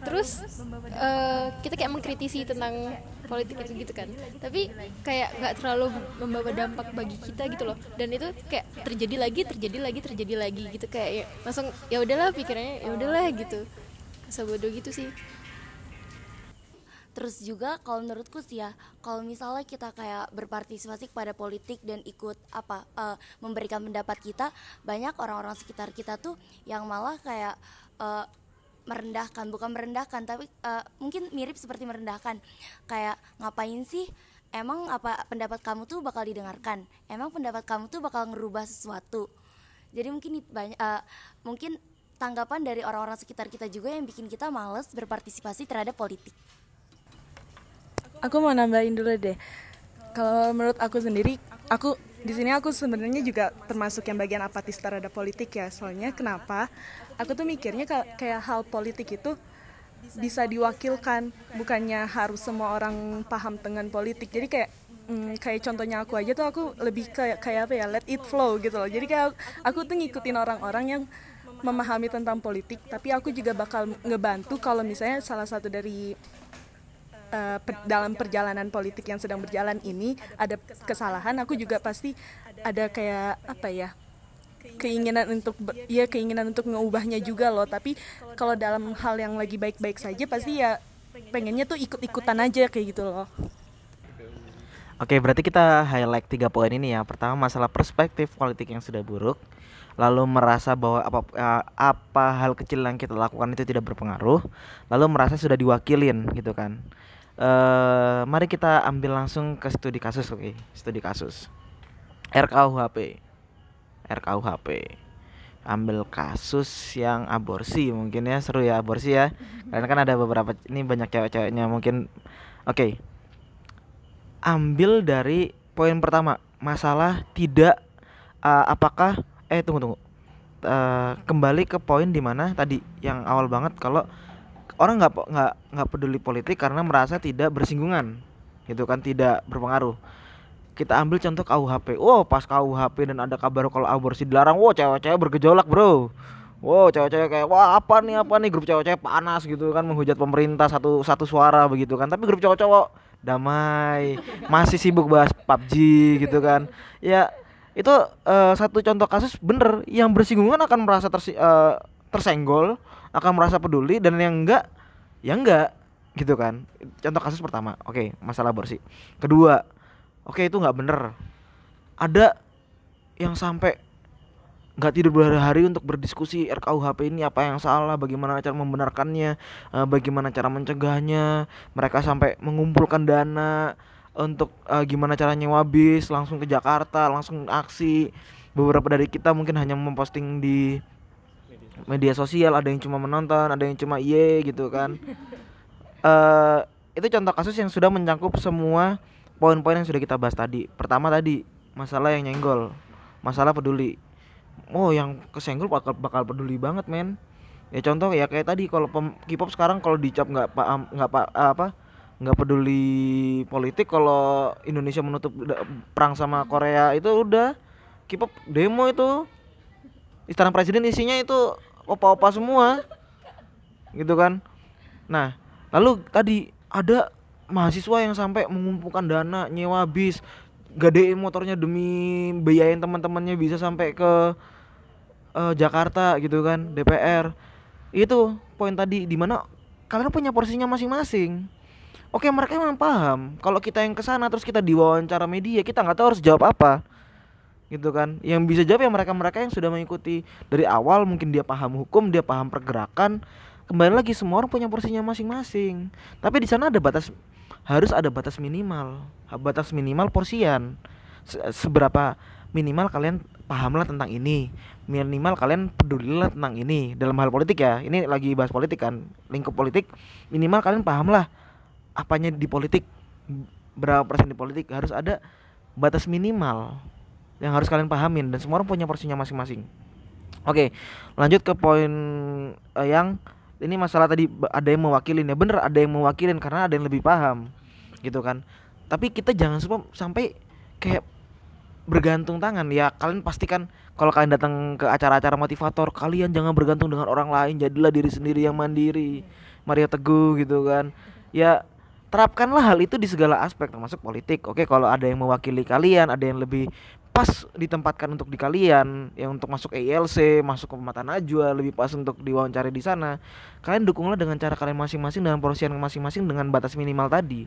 terus eh, kita kayak mengkritisi tentang politik itu gitu kan. Tapi kayak nggak terlalu membawa dampak bagi kita gitu loh. Dan itu kayak terjadi lagi terjadi lagi terjadi lagi gitu. Kayak ya, langsung ya udahlah pikirannya ya udahlah gitu. Sebodoh gitu sih Terus juga kalau menurutku sih ya, kalau misalnya kita kayak berpartisipasi kepada politik dan ikut apa eh, memberikan pendapat kita, banyak orang-orang sekitar kita tuh yang malah kayak eh, merendahkan, bukan merendahkan, tapi eh, mungkin mirip seperti merendahkan. Kayak ngapain sih? Emang apa pendapat kamu tuh bakal didengarkan? Emang pendapat kamu tuh bakal ngerubah sesuatu? Jadi mungkin banyak eh, mungkin tanggapan dari orang-orang sekitar kita juga yang bikin kita males berpartisipasi terhadap politik. Aku mau nambahin dulu deh. Kalau menurut aku sendiri, aku di sini aku sebenarnya juga termasuk yang bagian apatis terhadap politik ya. Soalnya kenapa? Aku tuh mikirnya ka- kayak hal politik itu bisa diwakilkan, bukannya harus semua orang paham dengan politik. Jadi kayak hmm, kayak contohnya aku aja tuh aku lebih kayak kayak apa ya, let it flow gitu loh. Jadi kayak aku tuh ngikutin orang-orang yang memahami tentang politik, tapi aku juga bakal ngebantu kalau misalnya salah satu dari eh, per- dalam perjalanan politik yang sedang berjalan ini ada kesalahan aku juga pasti ada kayak apa ya keinginan untuk ya keinginan untuk mengubahnya juga loh tapi kalau dalam hal yang lagi baik-baik saja pasti ya pengennya tuh ikut-ikutan aja kayak gitu loh Oke, berarti kita highlight tiga poin ini ya. Pertama masalah perspektif politik yang sudah buruk, lalu merasa bahwa apa eh, apa hal kecil yang kita lakukan itu tidak berpengaruh, lalu merasa sudah diwakilin gitu kan. Eh, mari kita ambil langsung ke studi kasus, oke? Studi kasus. RKUHP. RKUHP. Ambil kasus yang aborsi mungkin ya seru ya aborsi ya. Karena kan ada beberapa ini banyak cewek-ceweknya mungkin. Oke ambil dari poin pertama masalah tidak uh, apakah eh tunggu tunggu Uh, kembali ke poin di mana tadi yang awal banget kalau orang nggak nggak nggak peduli politik karena merasa tidak bersinggungan gitu kan tidak berpengaruh. Kita ambil contoh KUHP wow pas KUHP dan ada kabar kalau aborsi dilarang wow cewek-cewek bergejolak bro. Wow cewek-cewek kayak wah apa nih apa nih? Grup cewek-cewek panas gitu kan menghujat pemerintah satu satu suara begitu kan. Tapi grup cowok-cowok damai masih sibuk bahas PUBG gitu kan. Ya itu eh, satu contoh kasus bener yang bersinggungan akan merasa tersi- eh, tersenggol akan merasa peduli dan yang enggak ya enggak gitu kan contoh kasus pertama oke masalah aborsi kedua oke itu nggak bener ada yang sampai nggak tidur berhari-hari untuk berdiskusi RKUHP ini apa yang salah, bagaimana cara membenarkannya, eh, bagaimana cara mencegahnya. Mereka sampai mengumpulkan dana untuk eh, gimana cara nyewa bis langsung ke Jakarta, langsung aksi. Beberapa dari kita mungkin hanya memposting di media sosial, ada yang cuma menonton, ada yang cuma iye gitu kan. eh itu contoh kasus yang sudah mencangkup semua poin-poin yang sudah kita bahas tadi. Pertama tadi masalah yang nyenggol, masalah peduli. Oh, yang kesenggol bakal bakal peduli banget, men. Ya contoh ya kayak tadi kalau K-pop sekarang kalau dicap nggak paham nggak pa, apa nggak peduli politik kalau Indonesia menutup perang sama Korea itu udah K-pop demo itu istana presiden isinya itu opa-opa semua. Gitu kan. Nah lalu tadi ada mahasiswa yang sampai mengumpulkan dana nyewa bis gadein motornya demi biayain teman-temannya bisa sampai ke eh, Jakarta gitu kan DPR itu poin tadi di mana kalian punya porsinya masing-masing. Oke mereka memang paham. Kalau kita yang ke sana terus kita diwawancara media kita nggak tahu harus jawab apa gitu kan. Yang bisa jawab ya mereka-mereka yang sudah mengikuti dari awal mungkin dia paham hukum dia paham pergerakan kembali lagi semua orang punya porsinya masing-masing. Tapi di sana ada batas harus ada batas minimal. Batas minimal porsian. Se- seberapa minimal kalian pahamlah tentang ini. Minimal kalian pedulilah tentang ini. Dalam hal politik ya ini lagi bahas politik kan. Lingkup politik minimal kalian pahamlah apanya di politik. Berapa persen di politik harus ada batas minimal yang harus kalian pahamin dan semua orang punya porsinya masing-masing. Oke lanjut ke poin uh, yang ini masalah tadi ada yang mewakilin ya. Bener ada yang mewakilin karena ada yang lebih paham gitu kan. Tapi kita jangan sampai kayak bergantung tangan. Ya kalian pastikan kalau kalian datang ke acara-acara motivator kalian jangan bergantung dengan orang lain. Jadilah diri sendiri yang mandiri Mario Teguh gitu kan. Ya terapkanlah hal itu di segala aspek termasuk politik. Oke kalau ada yang mewakili kalian ada yang lebih pas ditempatkan untuk di kalian yang untuk masuk EILC masuk ke mata najwa lebih pas untuk diwawancari di sana. Kalian dukunglah dengan cara kalian masing-masing dengan porsi yang masing-masing dengan batas minimal tadi.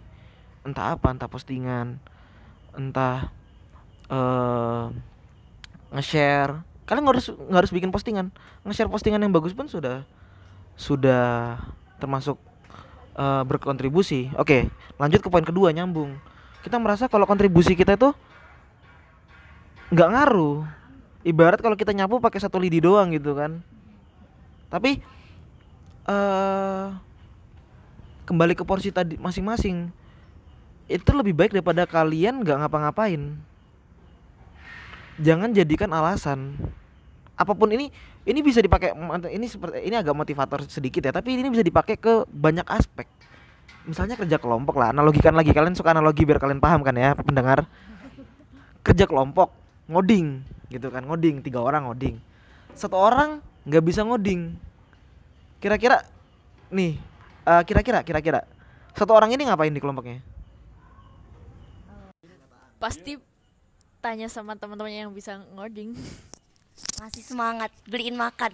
Entah apa entah postingan entah uh, nge-share. Kalian nggak harus nggak harus bikin postingan. Nge-share postingan yang bagus pun sudah sudah termasuk uh, berkontribusi. Oke lanjut ke poin kedua nyambung. Kita merasa kalau kontribusi kita itu nggak ngaruh. Ibarat kalau kita nyapu pakai satu lidi doang gitu kan. Tapi uh, kembali ke porsi tadi masing-masing itu lebih baik daripada kalian nggak ngapa-ngapain. Jangan jadikan alasan. Apa pun ini ini bisa dipakai ini seperti ini agak motivator sedikit ya tapi ini bisa dipakai ke banyak aspek. Misalnya kerja kelompok lah analogikan lagi kalian suka analogi biar kalian paham kan ya pendengar. Kerja kelompok ngoding gitu kan ngoding tiga orang ngoding. Satu orang nggak bisa ngoding. Kira-kira nih uh, kira-kira kira-kira satu orang ini ngapain di kelompoknya? Pasti tanya sama teman-temannya yang bisa ngoding. Masih semangat beliin makan.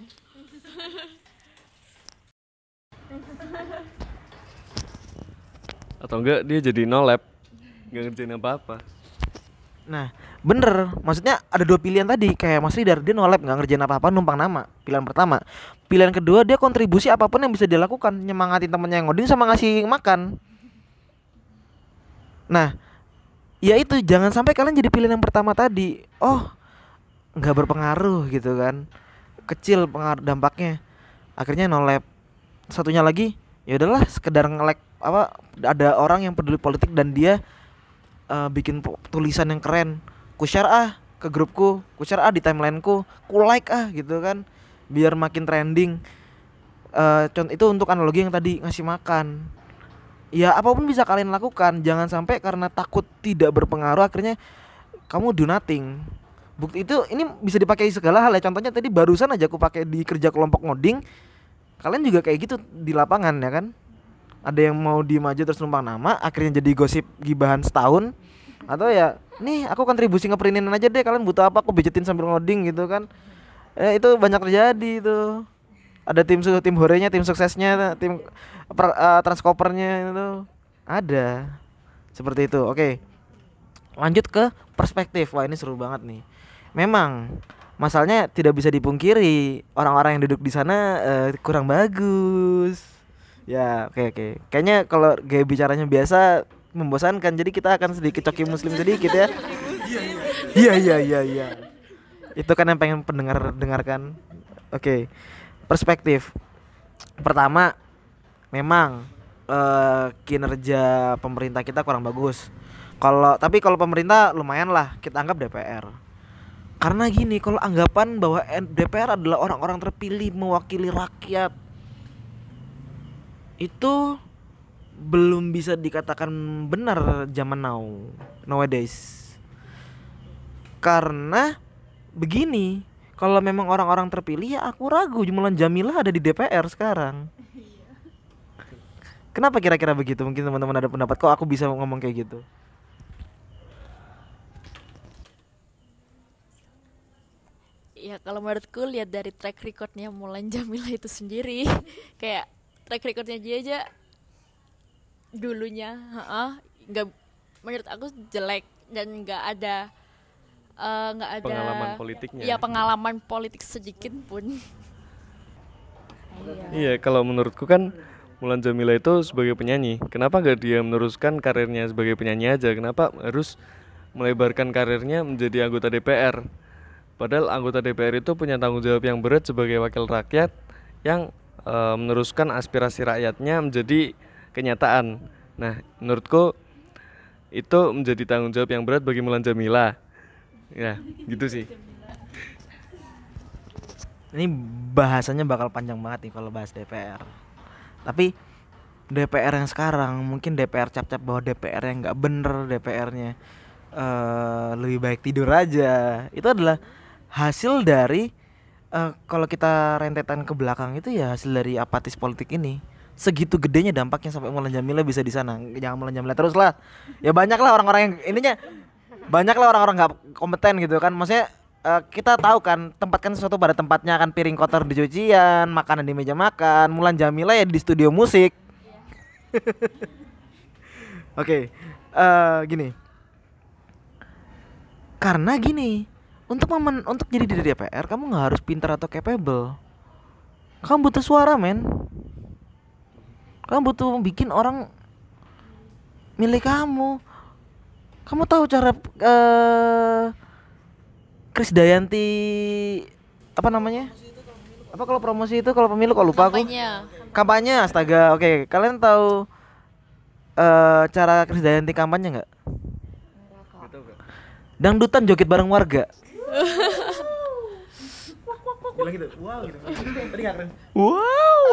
Atau enggak dia jadi no lab nggak ngerjain apa-apa nah bener. Maksudnya ada dua pilihan tadi. Kayak Mas Ridar dia no lab nggak ngerjain apa-apa numpang nama pilihan pertama. Pilihan kedua dia kontribusi apa pun yang bisa dilakukan. Nyemangatin temennya yang ngoding sama ngasih makan. Nah ya itu jangan sampai kalian jadi pilihan yang pertama tadi. Oh nggak berpengaruh gitu kan. Kecil pengaruh dampaknya. Akhirnya no lab satunya lagi ya udahlah sekedar ngelek apa ada orang yang peduli politik dan dia uh, bikin tulisan yang keren. Ku share ah ke grupku. Ku share ah di timelineku. Ku like ah gitu kan. Biar makin trending. Uh, itu untuk analogi yang tadi ngasih makan. Ya apa pun bisa kalian lakukan. Jangan sampai karena takut tidak berpengaruh akhirnya kamu do nothing. Bukti itu ini bisa dipakai segala hal ya. Contohnya tadi barusan aja aku pakai di kerja kelompok ngoding kalian juga kayak gitu di lapangan ya kan ada yang mau diem aja terus numpang nama akhirnya jadi gosip gibahan setahun. Atau ya nih aku kontribusi ngeprintin aja deh kalian butuh apa? Aku budgetin sambil ngoding gitu kan. Eh, itu banyak terjadi itu. Ada tim tim horenya tim suksesnya tim per, uh, transkopernya itu. Ada. Seperti itu. Oke. Lanjut ke perspektif. Wah ini seru banget nih. Memang masalahnya tidak bisa dipungkiri orang-orang yang duduk di sana uh, kurang bagus ya oke oke. Kayaknya kalau gaya bicaranya biasa membosankan. Jadi kita akan sedikit coki muslim sedikit ya. Iya iya iya iya. Itu kan yang pengen pendengar dengarkan. Oke perspektif. Pertama memang uh, kinerja pemerintah kita kurang bagus. Kalau tapi kalau pemerintah lumayan lah kita anggap DPR karena gini kalau anggapan bahwa DPR adalah orang-orang terpilih mewakili rakyat itu belum bisa dikatakan benar zaman now nowadays. Karena begini kalau memang orang-orang terpilih ya aku ragu Jumlah Jamila ada di DPR sekarang. Kenapa kira-kira begitu? Mungkin teman-teman ada pendapat. Kok aku bisa ngomong kayak gitu? Ya kalau menurutku lihat dari track recordnya Mulan Jamila itu sendiri kayak track recordnya dia aja dulunya nggak menurut aku jelek dan nggak ada Eh, nggak uh, ada pengalaman politiknya. Ya pengalaman politik sedikit pun. Iya. Kalau menurutku kan Mulan Jamila itu sebagai penyanyi kenapa gak dia meneruskan karirnya sebagai penyanyi aja? Kenapa harus melebarkan karirnya menjadi anggota DPR Padahal anggota DPR itu punya tanggung jawab yang berat sebagai wakil rakyat yang eh, meneruskan aspirasi rakyatnya menjadi kenyataan. Nah, menurutku itu menjadi tanggung jawab yang berat bagi Mulan Jamila. Ya, gitu sih. Ini bahasanya bakal panjang banget nih kalau bahas DPR. Tapi DPR yang sekarang mungkin DPR cap-cap bahwa DPR yang nggak bener DPR-nya eh lebih baik tidur aja. Itu adalah hasil dari eh, kalau kita rentetan ke belakang itu ya hasil dari apatis politik ini. Segitu gedenya dampaknya sampai Mulan Jamila bisa di sana. Jangan Mulan Jamila terus lah. Ya banyak lah orang-orang yang ininya banyak lah orang-orang nggak kompeten gitu kan. Maksudnya eh, kita tahu kan tempatkan sesuatu pada tempatnya kan piring kotor di cucian, makanan di meja makan. Mulan Jamila ya di studio musik. Oke, eh gini. Karena gini, untuk memen, untuk jadi di DPR kamu nggak harus pintar atau capable. Kamu butuh suara, men. Kamu butuh bikin orang milik kamu. Kamu tahu cara eh Kris Dayanti apa namanya? Apa kalau promosi itu kalau pemilu kok lupa aku? Kampanye. Astaga. Oke, kalian tahu eh cara Kris Dayanti kampanye nggak? Dangdutan joget bareng warga. Gitu. Wow gitu. Tadi nggak. Wow.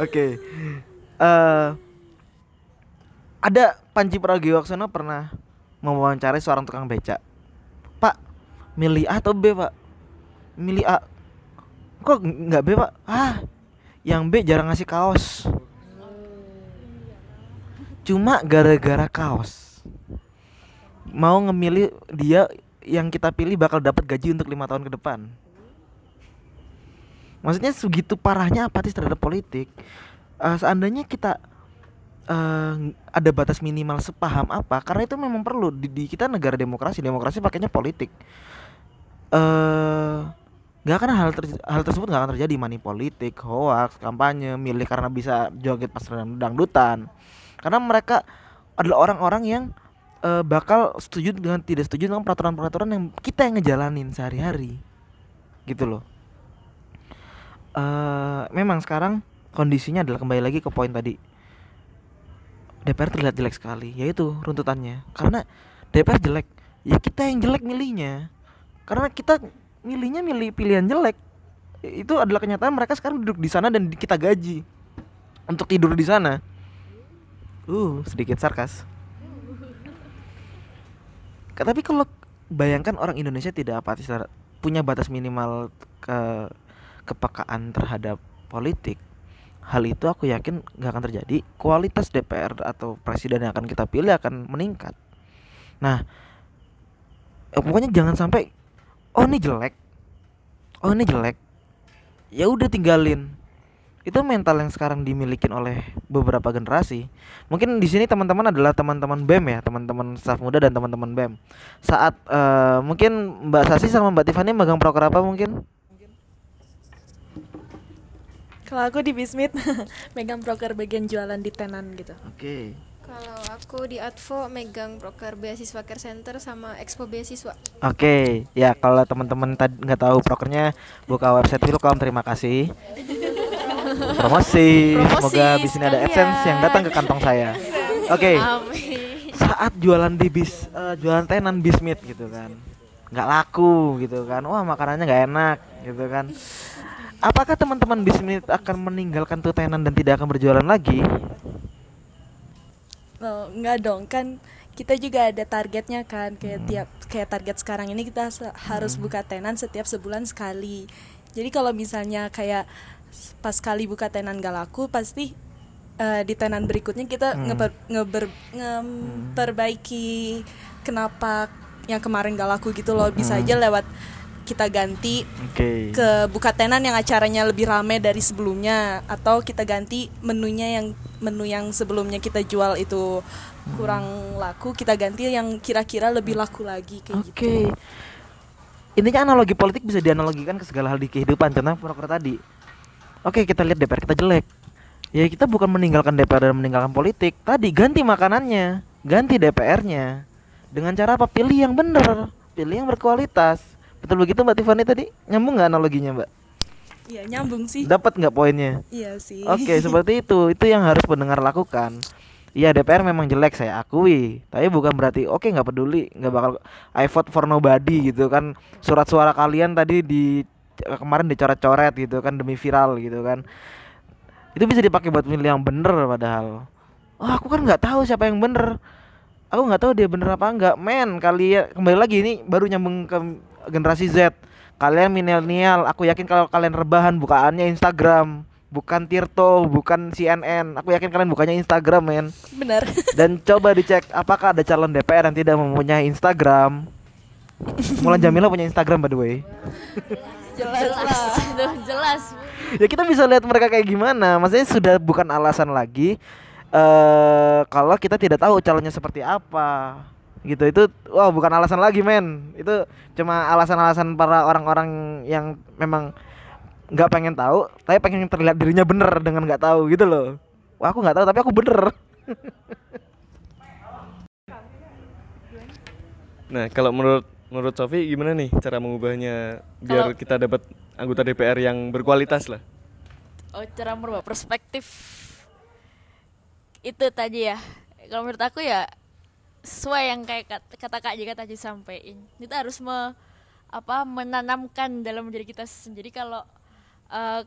Oke. Eh ada Panji Pragiwaksono pernah mewawancarai seorang tukang beca. Pak, milih A atau B, Pak? Milih A. Kok nggak B, Pak? Ah, yang B jarang ngasih kaos. Cuma gara-gara kaos. Mau ngemilih dia yang kita pilih bakal dapat gaji untuk lima tahun ke depan. Maksudnya segitu parahnya apatis terhadap politik. Eh, seandainya kita eh, ada batas minimal sepaham apa, karena itu memang perlu di, di kita negara demokrasi, demokrasi pakainya politik. Eh nggak akan hal ter- hal tersebut nggak akan terjadi money politik, hoax, kampanye, milih karena bisa joget pas dang- dangdutan. Karena mereka adalah orang-orang yang eh, bakal setuju dengan tidak setuju dengan peraturan-peraturan yang kita yang ngejalanin sehari-hari. Gitu loh. eh memang sekarang kondisinya adalah kembali lagi ke poin tadi. DPR terlihat jelek sekali, yaitu runtutannya. Karena DPR jelek, ya kita yang jelek milihnya. Karena kita milihnya milih pilihan jelek. Itu adalah kenyataan mereka sekarang duduk di sana dan kita gaji untuk tidur di sana. Uh, sedikit sarkas. Tapi kalau bayangkan orang Indonesia tidak apatis punya batas minimal ke kepekaan terhadap politik, hal itu aku yakin nggak akan terjadi. Kualitas DPR atau presiden yang akan kita pilih akan meningkat. Nah, eh, pokoknya jangan sampai oh ini jelek, oh ini jelek, ya udah tinggalin. Itu mental yang sekarang dimiliki oleh beberapa generasi. Mungkin di sini teman-teman adalah teman-teman BEM ya, teman-teman staf muda dan teman-teman BEM. Saat eh, mungkin Mbak Sasi sama Mbak Tiffany megang proker apa mungkin? Kalau aku di Bismit megang broker bagian jualan di tenan gitu. Oke. Kalau aku di Advo megang broker beasiswa care center sama expo beasiswa. Oke, ya kalau teman-teman tadi nggak tahu prokernya buka website Wilcom terima kasih. Promosi. Semoga di sini ada AdSense yang datang ke kantong saya. Oke. Amin. Saat jualan di bis eh, jualan tenan bismit gitu kan. nggak laku gitu kan. Wah, makanannya nggak enak gitu kan. Apakah teman-teman bismit akan meninggalkan tuh tenan dan tidak akan berjualan lagi? Oh, enggak dong kan kita juga ada targetnya kan kayak tiap kayak target sekarang ini kita harus buka tenan setiap sebulan sekali jadi kalau misalnya kayak pas kali buka tenan gak laku pasti eh, di tenan berikutnya kita ngeper, ngeber, ngeperbaiki kenapa yang kemarin gak laku gitu loh bisa aja lewat kita ganti Oke. ke buka tenan yang acaranya lebih rame dari sebelumnya atau kita ganti menunya yang menu yang sebelumnya kita jual itu kurang laku kita ganti yang kira-kira lebih laku lagi kayak Oke. gitu. Intinya analogi politik bisa dianalogikan ke segala hal di kehidupan. Contoh proker tadi. Oke, kita lihat DPR kita jelek. Ya kita bukan meninggalkan DPR dan meninggalkan politik. Tadi ganti makanannya, ganti DPR-nya. Dengan cara apa? Pilih yang bener. pilih yang berkualitas betul begitu mbak Tiffany tadi nyambung nggak analoginya mbak Iya nyambung sih. dapat nggak poinnya Iya sih. Oke, seperti itu. Itu yang harus pendengar lakukan. Iya DPR memang jelek saya akui, tapi bukan berarti oke nggak peduli, nggak bakal I vote for nobody gitu kan. Surat suara kalian tadi di kemarin dicoret-coret gitu kan demi viral gitu kan. Itu bisa dipakai buat milih yang bener padahal. Oh aku kan nggak tahu siapa yang bener. Aku nggak tahu dia bener apa enggak. Men kalian kembali lagi ini baru nyambung ke generasi Z. Kalian milenial, aku yakin kalau kalian rebahan bukaannya Instagram, bukan Tirto, bukan CNN. Aku yakin kalian bukanya Instagram, men. Benar. Dan coba dicek apakah ada calon DPR yang tidak mempunyai Instagram. Mulan Jamila punya Instagram by the way. jelas itu jelas ya kita bisa lihat mereka kayak gimana. Maksudnya sudah bukan alasan lagi eh kalau kita tidak tahu calonnya seperti apa. Gitu itu wah bukan alasan lagi, men. Itu cuma alasan-alasan para orang-orang yang memang nggak pengen tahu, tapi pengen terlihat dirinya bener dengan nggak tahu gitu loh. Wah aku nggak tahu tapi aku bener. Nah, kalau menurut menurut Sofi gimana nih cara mengubahnya biar Kalau- kita dapat anggota DPR yang berkualitas lah? oh cara merubah perspektif itu tadi ya kalau menurut aku ya sesuai yang kayak kat- kata kak Jika tadi sampaikan kita harus me, apa menanamkan dalam diri kita sendiri kalau eh,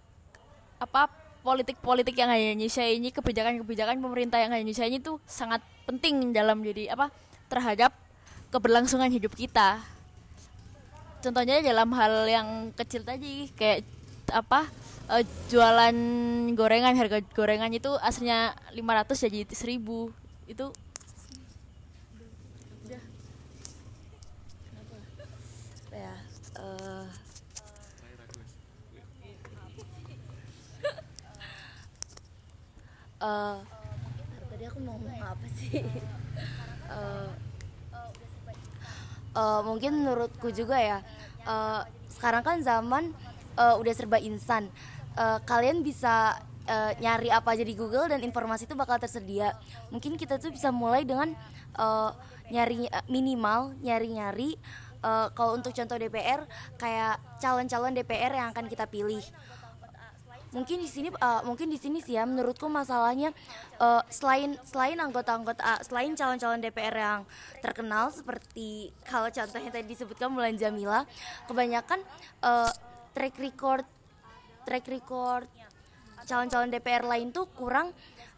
apa politik-politik yang hanya Indonesia ini kebijakan-kebijakan pemerintah yang hanya Indonesia ini tuh sangat penting dalam jadi apa terhadap keberlangsungan hidup kita. Contohnya dalam hal yang kecil tadi kayak apa eh, jualan gorengan harga gorengan itu aslinya 500 jadi 1000 itu ya eh, eh, tadi aku mau ngomong apa sih? Eh, eh, mungkin menurutku juga ya. Eh, sekarang kan zaman eh, udah serba instan. Eh, kalian bisa eh, nyari apa aja di Google dan informasi itu bakal tersedia. Mungkin kita tuh bisa mulai dengan eh, nyari minimal nyari-nyari eh, kalau untuk contoh DPR kayak calon-calon DPR yang akan kita pilih mungkin di sini eh, mungkin di sini sih ya menurutku masalahnya eh, selain selain anggota-anggota ah, selain calon-calon DPR yang terkenal seperti kalau contohnya tadi disebutkan Mulan Jamila kebanyakan eh, track record track record calon-calon DPR lain tuh kurang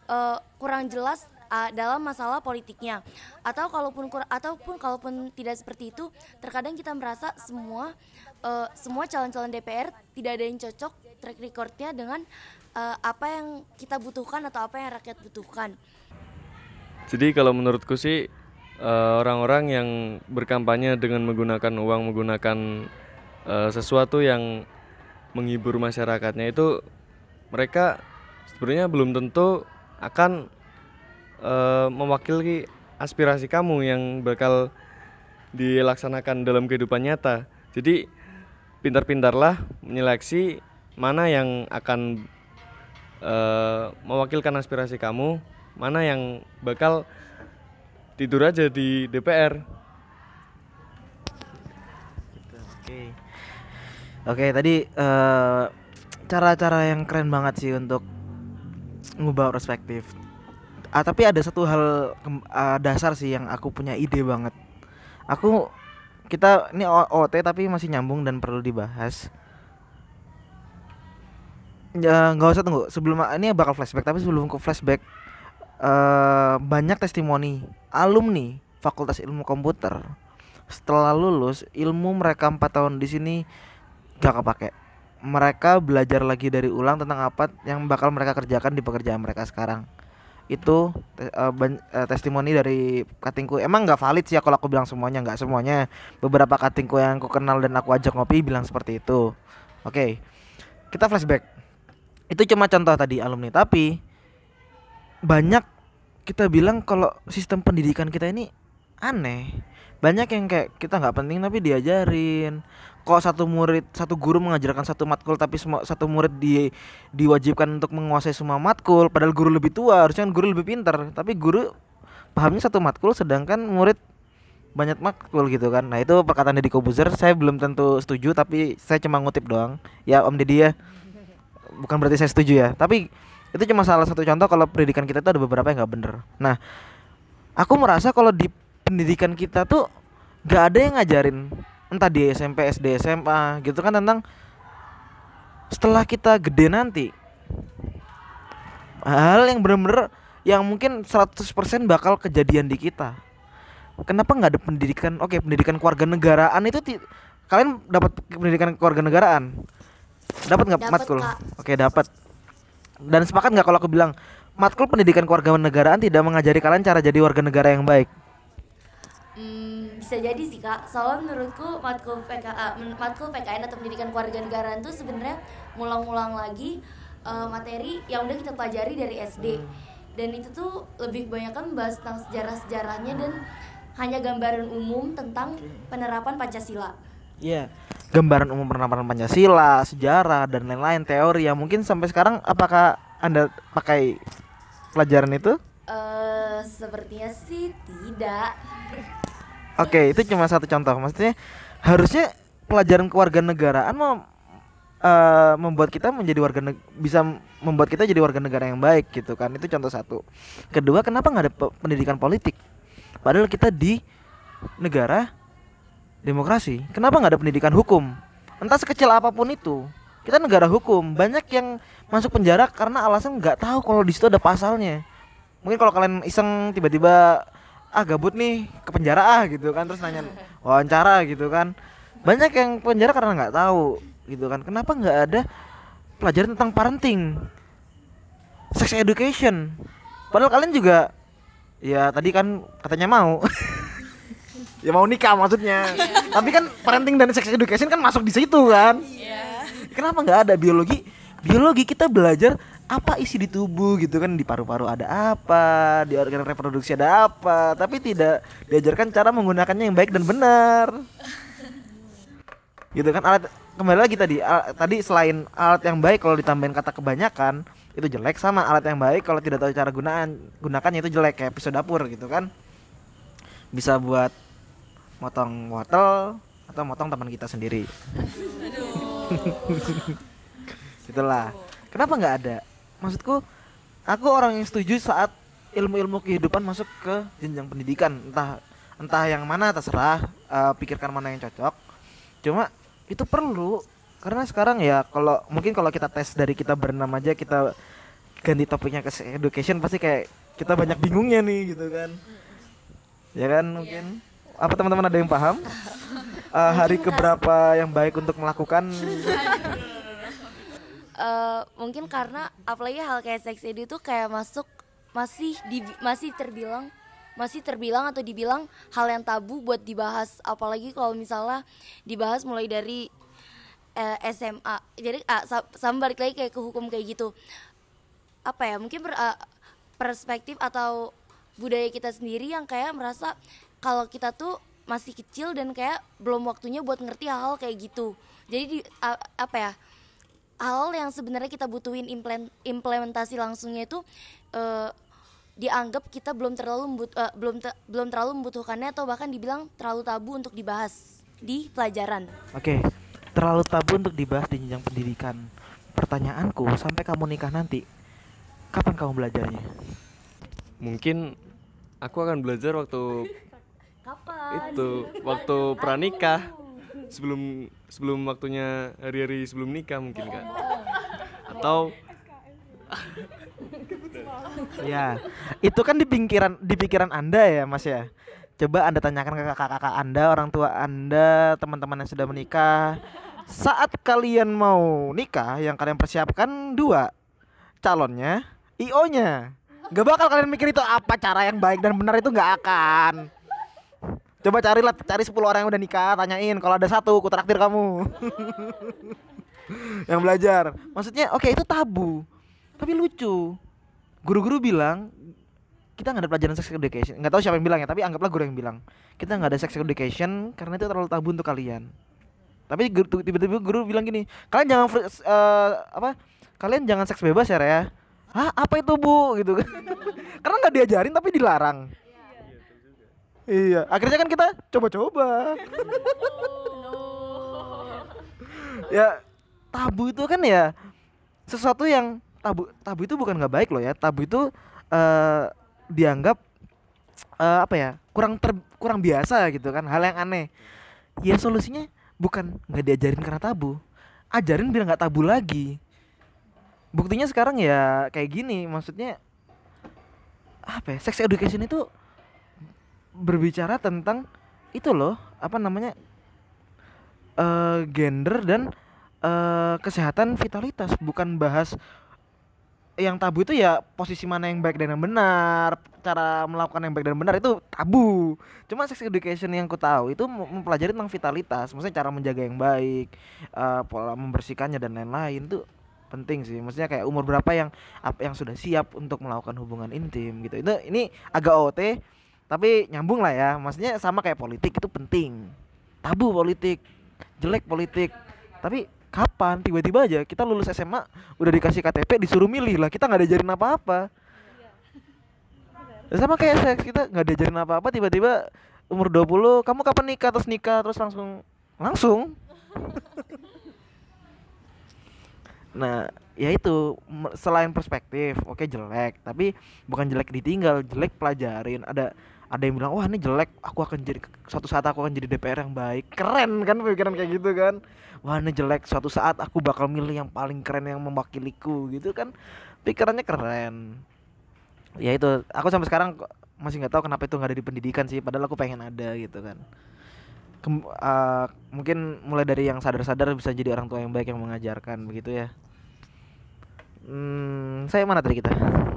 eh, kurang jelas ah, dalam masalah politiknya. Atau kalaupun ataupun kalaupun tidak seperti itu terkadang kita merasa semua eh, semua calon-calon DPR tidak ada yang cocok track recordnya dengan eh, apa yang kita butuhkan atau apa yang rakyat butuhkan Jadi kalau menurutku sih eh, orang-orang yang berkampanye dengan menggunakan uang menggunakan eh, sesuatu yang menghibur masyarakatnya itu mereka sebenarnya belum tentu akan eh, mewakili aspirasi kamu yang bakal dilaksanakan dalam kehidupan nyata. Jadi pintar-pintarlah menyeleksi mana yang akan eh, mewakilkan aspirasi kamu, mana yang bakal tidur aja di DPR. Oke. Oke, tadi eh, cara-cara yang keren banget sih untuk ngubah perspektif. Ah, tapi ada satu hal ah, dasar sih yang aku punya ide banget. Aku kita ini OT tapi masih nyambung dan perlu dibahas. Ya nggak usah tunggu. Sebelum ini bakal flashback tapi sebelum ke flashback eh banyak testimoni alumni Fakultas Ilmu Komputer. Setelah lulus ilmu mereka empat tahun di sini gak kepake. Mereka belajar lagi dari ulang tentang apa yang bakal mereka kerjakan di pekerjaan mereka sekarang. Itu te- ban- eh, testimoni dari katingku. Emang nggak valid sih ya kalau aku bilang semuanya. Nggak semuanya. Beberapa katingku yang aku kenal dan aku ajak ngopi bilang seperti itu. Oke kita flashback itu cuma contoh tadi alumni. Tapi banyak kita bilang kalau sistem pendidikan kita ini aneh. Banyak yang kayak kita nggak penting tapi diajarin. Kok satu murid satu guru mengajarkan satu matkul tapi semua satu murid di diwajibkan untuk menguasai semua matkul padahal guru lebih tua. Harusnya kan guru lebih pintar tapi guru pahamnya satu matkul sedangkan murid banyak matkul gitu kan. Nah itu perkataan Deddy Kobuzer. Saya belum tentu setuju tapi saya cuma ngutip doang. Ya Om Deddy ya bukan berarti saya setuju ya tapi itu cuma salah satu contoh kalau pendidikan kita itu ada beberapa yang nggak bener. Nah aku merasa kalau di pendidikan kita tuh nggak ada yang ngajarin entah di SMP SD SMA gitu kan tentang setelah kita gede nanti hal yang bener-bener yang mungkin 100% bakal kejadian di kita. Kenapa nggak ada pendidikan? Oke pendidikan keluarga negaraan itu kalian dapat pendidikan keluarga negaraan dapat nggak matkul Kak. oke dapat dan sepakat nggak kalau aku bilang matkul pendidikan keluarga negaraan tidak mengajari kalian cara jadi warga negara yang baik Hmm, bisa jadi sih kak. Soalnya menurutku matkul PKA, matkul PKN atau pendidikan keluarga negaraan tuh sebenarnya ngulang-ngulang lagi eh, materi yang udah kita pelajari dari SD. Dan itu tuh lebih kebanyakan membahas tentang sejarah-sejarahnya dan hanya gambaran umum tentang penerapan Pancasila. Iya. Gambaran umum penerapan Pancasila, sejarah dan lain-lain teori yang mungkin sampai sekarang apakah Anda pakai pelajaran itu? eh sepertinya sih tidak. Oke, itu cuma satu contoh. Maksudnya harusnya pelajaran kewarganegaraan mem eh, membuat kita menjadi warga neg- bisa membuat kita jadi warga negara yang baik gitu kan. Itu contoh satu. Kedua, kenapa nggak ada pe- pendidikan politik? Padahal kita di negara demokrasi. Kenapa nggak ada pendidikan hukum? Entah sekecil apa pun itu. Kita negara hukum. Banyak yang masuk penjara karena alasan nggak tahu kalau di situ ada pasalnya. Mungkin kalau kalian iseng tiba-tiba ah gabut nih ke penjara ah gitu kan terus nanya wawancara gitu kan banyak yang penjara karena nggak tahu gitu kan kenapa nggak ada pelajaran tentang parenting sex education padahal kalian juga ya tadi kan katanya mau ya mau nikah maksudnya. Tapi kan parenting dan sex education kan masuk di situ kan. Kenapa nggak ada? Biologi biologi kita belajar apa isi di tubuh gitu kan. Di paru-paru ada apa di organ reproduksi ada apa. Tapi tidak diajarkan cara menggunakannya yang baik dan benar. Gitu kan alat kembali lagi tadi al- tadi selain alat yang baik kalau ditambahin kata kebanyakan itu jelek sama alat yang baik kalau tidak tahu cara gunaan gunakannya itu jelek kayak pisau dapur gitu kan. Bisa buat motong wortel atau motong teman kita sendiri. Itulah. Kenapa nggak ada? Maksudku aku orang yang setuju saat ilmu-ilmu kehidupan masuk ke jenjang pendidikan. Entah entah yang mana terserah eh, pikirkan mana yang cocok. Cuma itu perlu. Karena sekarang ya kalau mungkin kalau kita tes dari kita berenam aja kita ganti topiknya ke education pasti kayak kita banyak bingungnya nih gitu kan. Ya kan mungkin apa teman-teman ada yang paham? Eh, hari keberapa yang baik untuk melakukan? Eh, mungkin karena apalagi hal kayak sex edu itu kayak masuk masih di masih terbilang masih terbilang atau dibilang hal yang tabu buat dibahas. Apalagi kalau misalnya dibahas mulai dari eh, SMA jadi sa- sama balik lagi kayak ke hukum kayak gitu. Apa ya mungkin per- ah, perspektif atau budaya kita sendiri yang kayak merasa kalau kita tuh masih kecil dan kayak belum waktunya buat ngerti hal-hal kayak gitu jadi di, a- apa ya hal yang sebenarnya kita butuhin implementasi langsungnya itu eh, dianggap kita belum terlalu membut- eh, belum te- belum terlalu membutuhkannya atau bahkan dibilang terlalu tabu untuk dibahas di pelajaran. Oke, terlalu tabu untuk dibahas di jenjang pendidikan. Pertanyaanku, sampai kamu nikah nanti, kapan kamu belajarnya? Mungkin aku akan belajar waktu Kapan? itu waktu pranikah sebelum sebelum waktunya hari-hari sebelum nikah mungkin kan atau Ya, itu kan di pikiran di pikiran Anda ya, Mas ya. Coba Anda tanyakan ke kakak-kakak Anda, orang tua Anda, teman-teman yang sudah menikah. Saat kalian mau nikah, yang kalian persiapkan dua calonnya, IO-nya. Gak bakal kalian mikir itu apa cara yang baik dan benar itu nggak akan. Coba carilah, cari 10 orang yang udah nikah, tanyain kalau ada satu, ku traktir kamu. yang belajar. Maksudnya, oke itu tabu. Tapi lucu. Guru-guru bilang kita nggak ada pelajaran sex education. Nggak tahu siapa yang bilang ya tapi anggaplah guru yang bilang kita nggak ada sex education karena itu terlalu tabu untuk kalian. Tapi tiba-tiba guru bilang gini kalian jangan eh, apa kalian jangan seks bebas ya Rea Hah? Apa itu bu? Gitu kan. Karena nggak diajarin tapi dilarang iya. Akhirnya kan kita coba-coba. Ya tabu itu kan ya sesuatu yang tabu tabu itu bukan nggak baik loh ya. Tabu itu eh dianggap eh apa ya kurang ter, kurang biasa gitu kan hal yang aneh. Ya solusinya bukan nggak diajarin karena tabu ajarin biar nggak tabu lagi. Buktinya sekarang ya kayak gini maksudnya apa ya sex education itu berbicara tentang itu loh apa namanya eh gender dan eh kesehatan vitalitas. Bukan bahas yang tabu itu ya posisi mana yang baik dan yang benar cara melakukan yang baik dan benar itu tabu. Cuma sex education yang ku tahu itu mem- mempelajari tentang vitalitas maksudnya cara menjaga yang baik eh, pola membersihkannya dan lain-lain itu penting sih. Maksudnya kayak umur berapa yang apa yang sudah siap untuk melakukan hubungan intim gitu. Itu ini agak OT tapi nyambung lah ya maksudnya sama kayak politik itu penting. Tabu politik jelek politik. Tapi kapan? Tiba-tiba aja kita lulus SMA udah dikasih KTP disuruh milih lah. Kita nggak diajarin apa-apa. Ya sama kayak seks kita nggak diajarin apa-apa tiba-tiba umur 20 kamu kapan nikah? Terus nikah terus langsung langsung. Nah, ya itu selain perspektif, oke jelek, tapi bukan jelek ditinggal, jelek pelajarin. Ada ada yang bilang, "Wah, ini jelek, aku akan jadi suatu saat aku akan jadi DPR yang baik." Keren kan pikiran kayak gitu kan. Wah, ini jelek, suatu saat aku bakal milih yang paling keren yang mewakiliku gitu kan. Pikirannya keren. Ya itu, aku sampai sekarang masih nggak tahu kenapa itu nggak ada di pendidikan sih, padahal aku pengen ada gitu kan. Kem- eh, mungkin mulai dari yang sadar-sadar bisa jadi orang tua yang baik yang mengajarkan begitu ya. Hmm, saya mana tadi kita?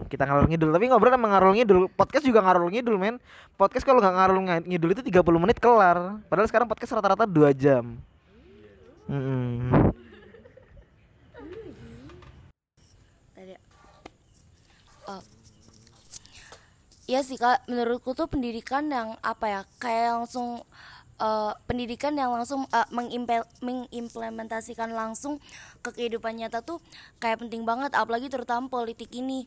Kita ngalor ngidul, tapi ngobrol emang ngalor ngidul. Podcast juga ngalor ngidul, men. Podcast kalau nggak ngalor nga- ngidul itu 30 menit kelar. Padahal sekarang podcast rata-rata 2 jam. Hmm. Tadi. Oh. Iya sih kak, menurutku tuh pendidikan yang apa ya, kayak langsung eh, pendidikan yang langsung mengimpel- mengimplementasikan langsung ke kehidupan nyata tuh kayak penting banget, apalagi terutama politik ini.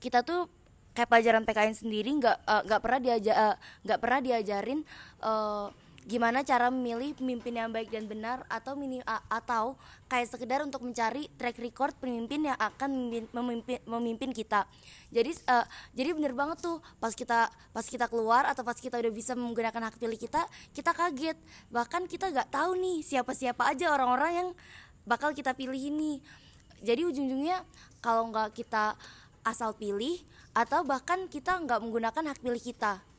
Kita tuh kayak pelajaran PKN sendiri nggak eh, nggak pernah diajar eh, nggak pernah diajarin eh, gimana cara memilih pemimpin yang baik dan benar atau mini atau kayak sekedar untuk mencari track record pemimpin yang akan memimpin memimpin, memimpin kita. Jadi eh, jadi bener banget tuh pas kita pas kita keluar atau pas kita udah bisa menggunakan hak pilih kita kita kaget. Bahkan kita nggak tahu nih siapa siapa aja orang-orang yang bakal kita pilih ini. Jadi ujung-ujungnya kalau nggak kita asal pilih atau bahkan kita nggak menggunakan hak pilih kita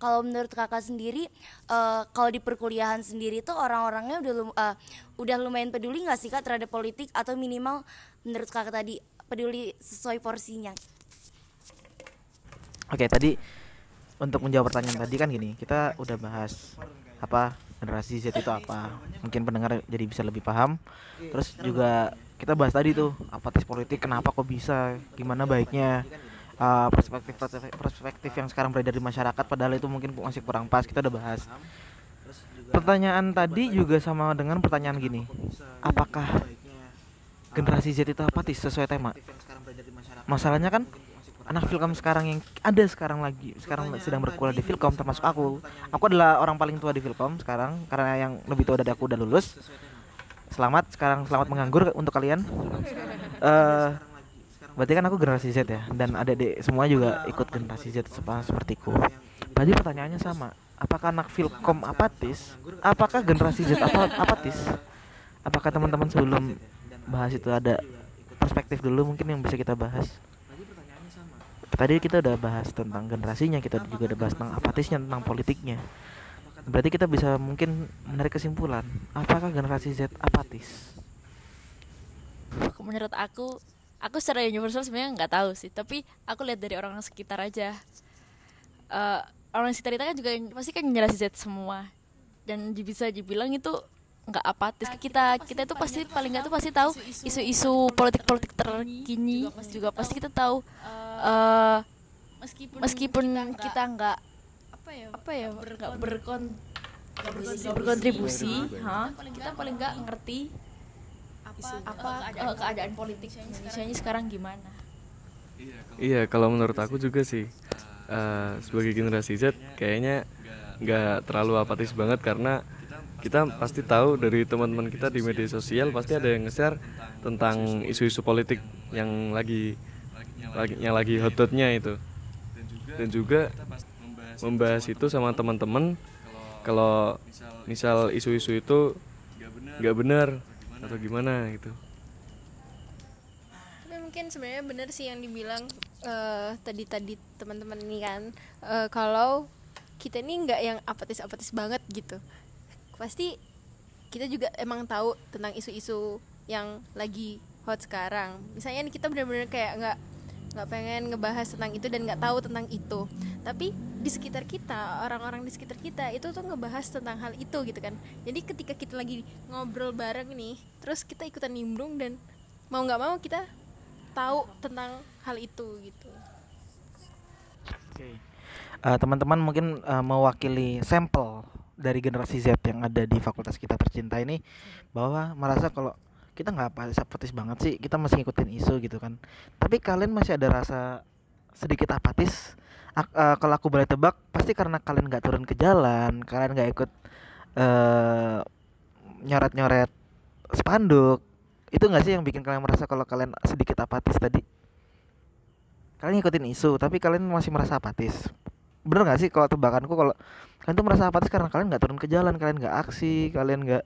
kalau menurut kakak sendiri eh, kalau di perkuliahan sendiri tuh orang-orangnya udah lum- eh, udah lumayan peduli nggak sih kak terhadap politik atau minimal menurut kakak tadi peduli sesuai porsinya Oke, tadi untuk menjawab pertanyaan tadi kan gini, kita udah bahas apa generasi Z itu apa. Mungkin pendengar jadi bisa lebih paham. Terus juga kita bahas tadi tuh apatis politik kenapa kok bisa, gimana baiknya uh, perspektif perspektif yang sekarang beredar di masyarakat padahal itu mungkin masih kurang pas kita udah bahas. Pertanyaan tadi juga sama dengan pertanyaan gini. Apakah generasi Z itu apatis sesuai tema? Masalahnya kan anak Filkom sekarang yang ada sekarang lagi sekarang sedang berkuliah di Filkom termasuk aku aku adalah orang paling tua di Filkom sekarang karena yang lebih tua dari aku udah lulus selamat sekarang selamat menganggur untuk kalian eh berarti kan aku generasi Z ya dan adik-adik semua juga ikut generasi Z sepertiku. Berarti pertanyaannya sama apakah anak Filkom apatis? Apakah generasi Z apa apatis? Apakah teman-teman sebelum bahas itu ada perspektif dulu mungkin yang bisa kita bahas? Tadi kita udah bahas tentang generasinya kita juga udah bahas tentang apatisnya tentang politiknya. Berarti kita bisa mungkin menarik kesimpulan apakah generasi Z apatis? Menurut aku aku secara universal sebenarnya nggak tahu sih tapi aku lihat dari orang sekitar aja. Eh, orang sekitar kita kan juga pasti kan generasi Z semua. Dan bisa dibilang itu nggak apatis kita kita. itu pasti paling nggak tuh pasti tahu isu-isu politik-politik terkini juga pasti kita tahu. eh meskipun kita nggak apa ya apa ya nggak berkon nggak berkontribusi. ha, kita paling nggak ngerti apa eh, keadaan politik Indonesia ini sekarang gimana? Iya, kalau menurut aku juga sih eh, sebagai generasi Z kayaknya nggak terlalu apatis banget karena kita pasti tahu dari teman-teman kita di media sosial pasti ada yang nge-share tentang isu-isu politik yang lagi, lagi yang lagi hot-hotnya itu. Dan juga membahas itu sama teman-teman. kalau misal isu-isu itu nggak benar atau gimana gitu. tapi mungkin sebenarnya benar sih yang dibilang eh, tadi tadi teman-teman ini kan eh, kalau kita ini nggak yang apatis-apatis banget gitu pasti kita juga emang tahu tentang isu-isu yang lagi hot sekarang misalnya kita benar-benar kayak nggak nggak pengen ngebahas tentang itu dan nggak tahu tentang itu. Tapi di sekitar kita orang-orang di sekitar kita itu tuh ngebahas tentang hal itu gitu kan. Jadi ketika kita lagi ngobrol bareng nih terus kita ikutan nimbrung dan mau nggak mau kita tahu tentang hal itu gitu. Oke. Eh, teman-teman mungkin eh, mewakili sampel dari generasi Z yang ada di fakultas kita tercinta ini bahwa merasa kalau kita nggak apa apatis banget sih kita masih ngikutin isu gitu kan. Tapi kalian masih ada rasa sedikit apatis eh, kalau aku boleh tebak pasti karena kalian nggak turun ke jalan kalian nggak ikut eh nyoret-nyoret spanduk itu nggak sih yang bikin kalian merasa kalau kalian sedikit apatis tadi? Kalian ngikutin isu tapi kalian masih merasa apatis. Bener nggak sih kalau tebakanku kalau kalian tuh merasa apatis karena kalian nggak turun ke jalan kalian nggak aksi kalian nggak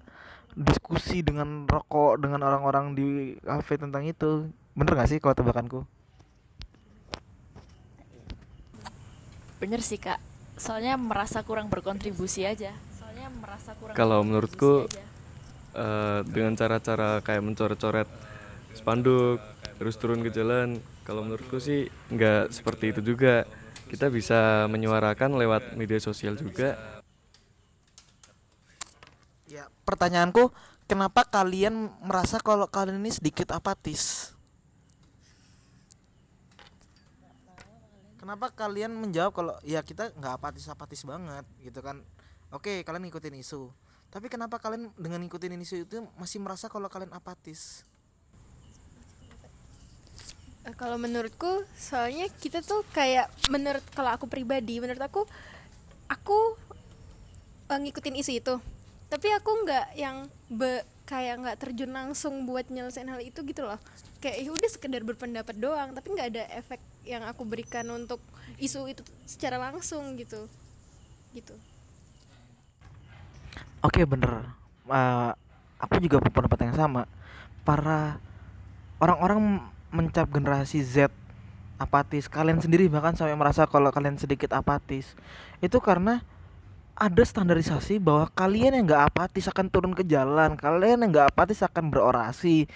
diskusi dengan rokok dengan orang-orang di kafe tentang itu. Bener nggak sih kalau tebakanku? Bener sih kak. Soalnya merasa kurang berkontribusi aja. Soalnya merasa kurang Kalau menurutku eh, dengan cara-cara kayak mencoret-coret spanduk terus turun ke jalan kalau menurutku sih nggak seperti itu juga. Kita bisa menyuarakan lewat media sosial juga pertanyaanku kenapa kalian merasa kalau kalian ini sedikit apatis? Kenapa kalian menjawab kalau ya kita nggak apatis apatis banget gitu kan? Oke kalian ngikutin isu. Tapi kenapa kalian dengan ngikutin isu itu masih merasa kalau kalian apatis? Eh, kalau menurutku soalnya kita tuh kayak menurut kalau aku pribadi menurut aku aku eh, ngikutin isu itu tapi aku nggak yang be, kayak nggak terjun langsung buat nyelesain hal itu gitu loh. Kayak ya udah sekedar berpendapat doang tapi nggak ada efek yang aku berikan untuk isu itu secara langsung gitu. Gitu. Oke bener. Eh, Aku juga berpendapat yang sama. Para orang-orang mencap generasi Z apatis Kalian sendiri bahkan sampai merasa kalau kalian sedikit apatis. Itu karena ada standarisasi bahwa kalian yang nggak apatis akan turun ke jalan Kalian yang nggak apatis akan berorasi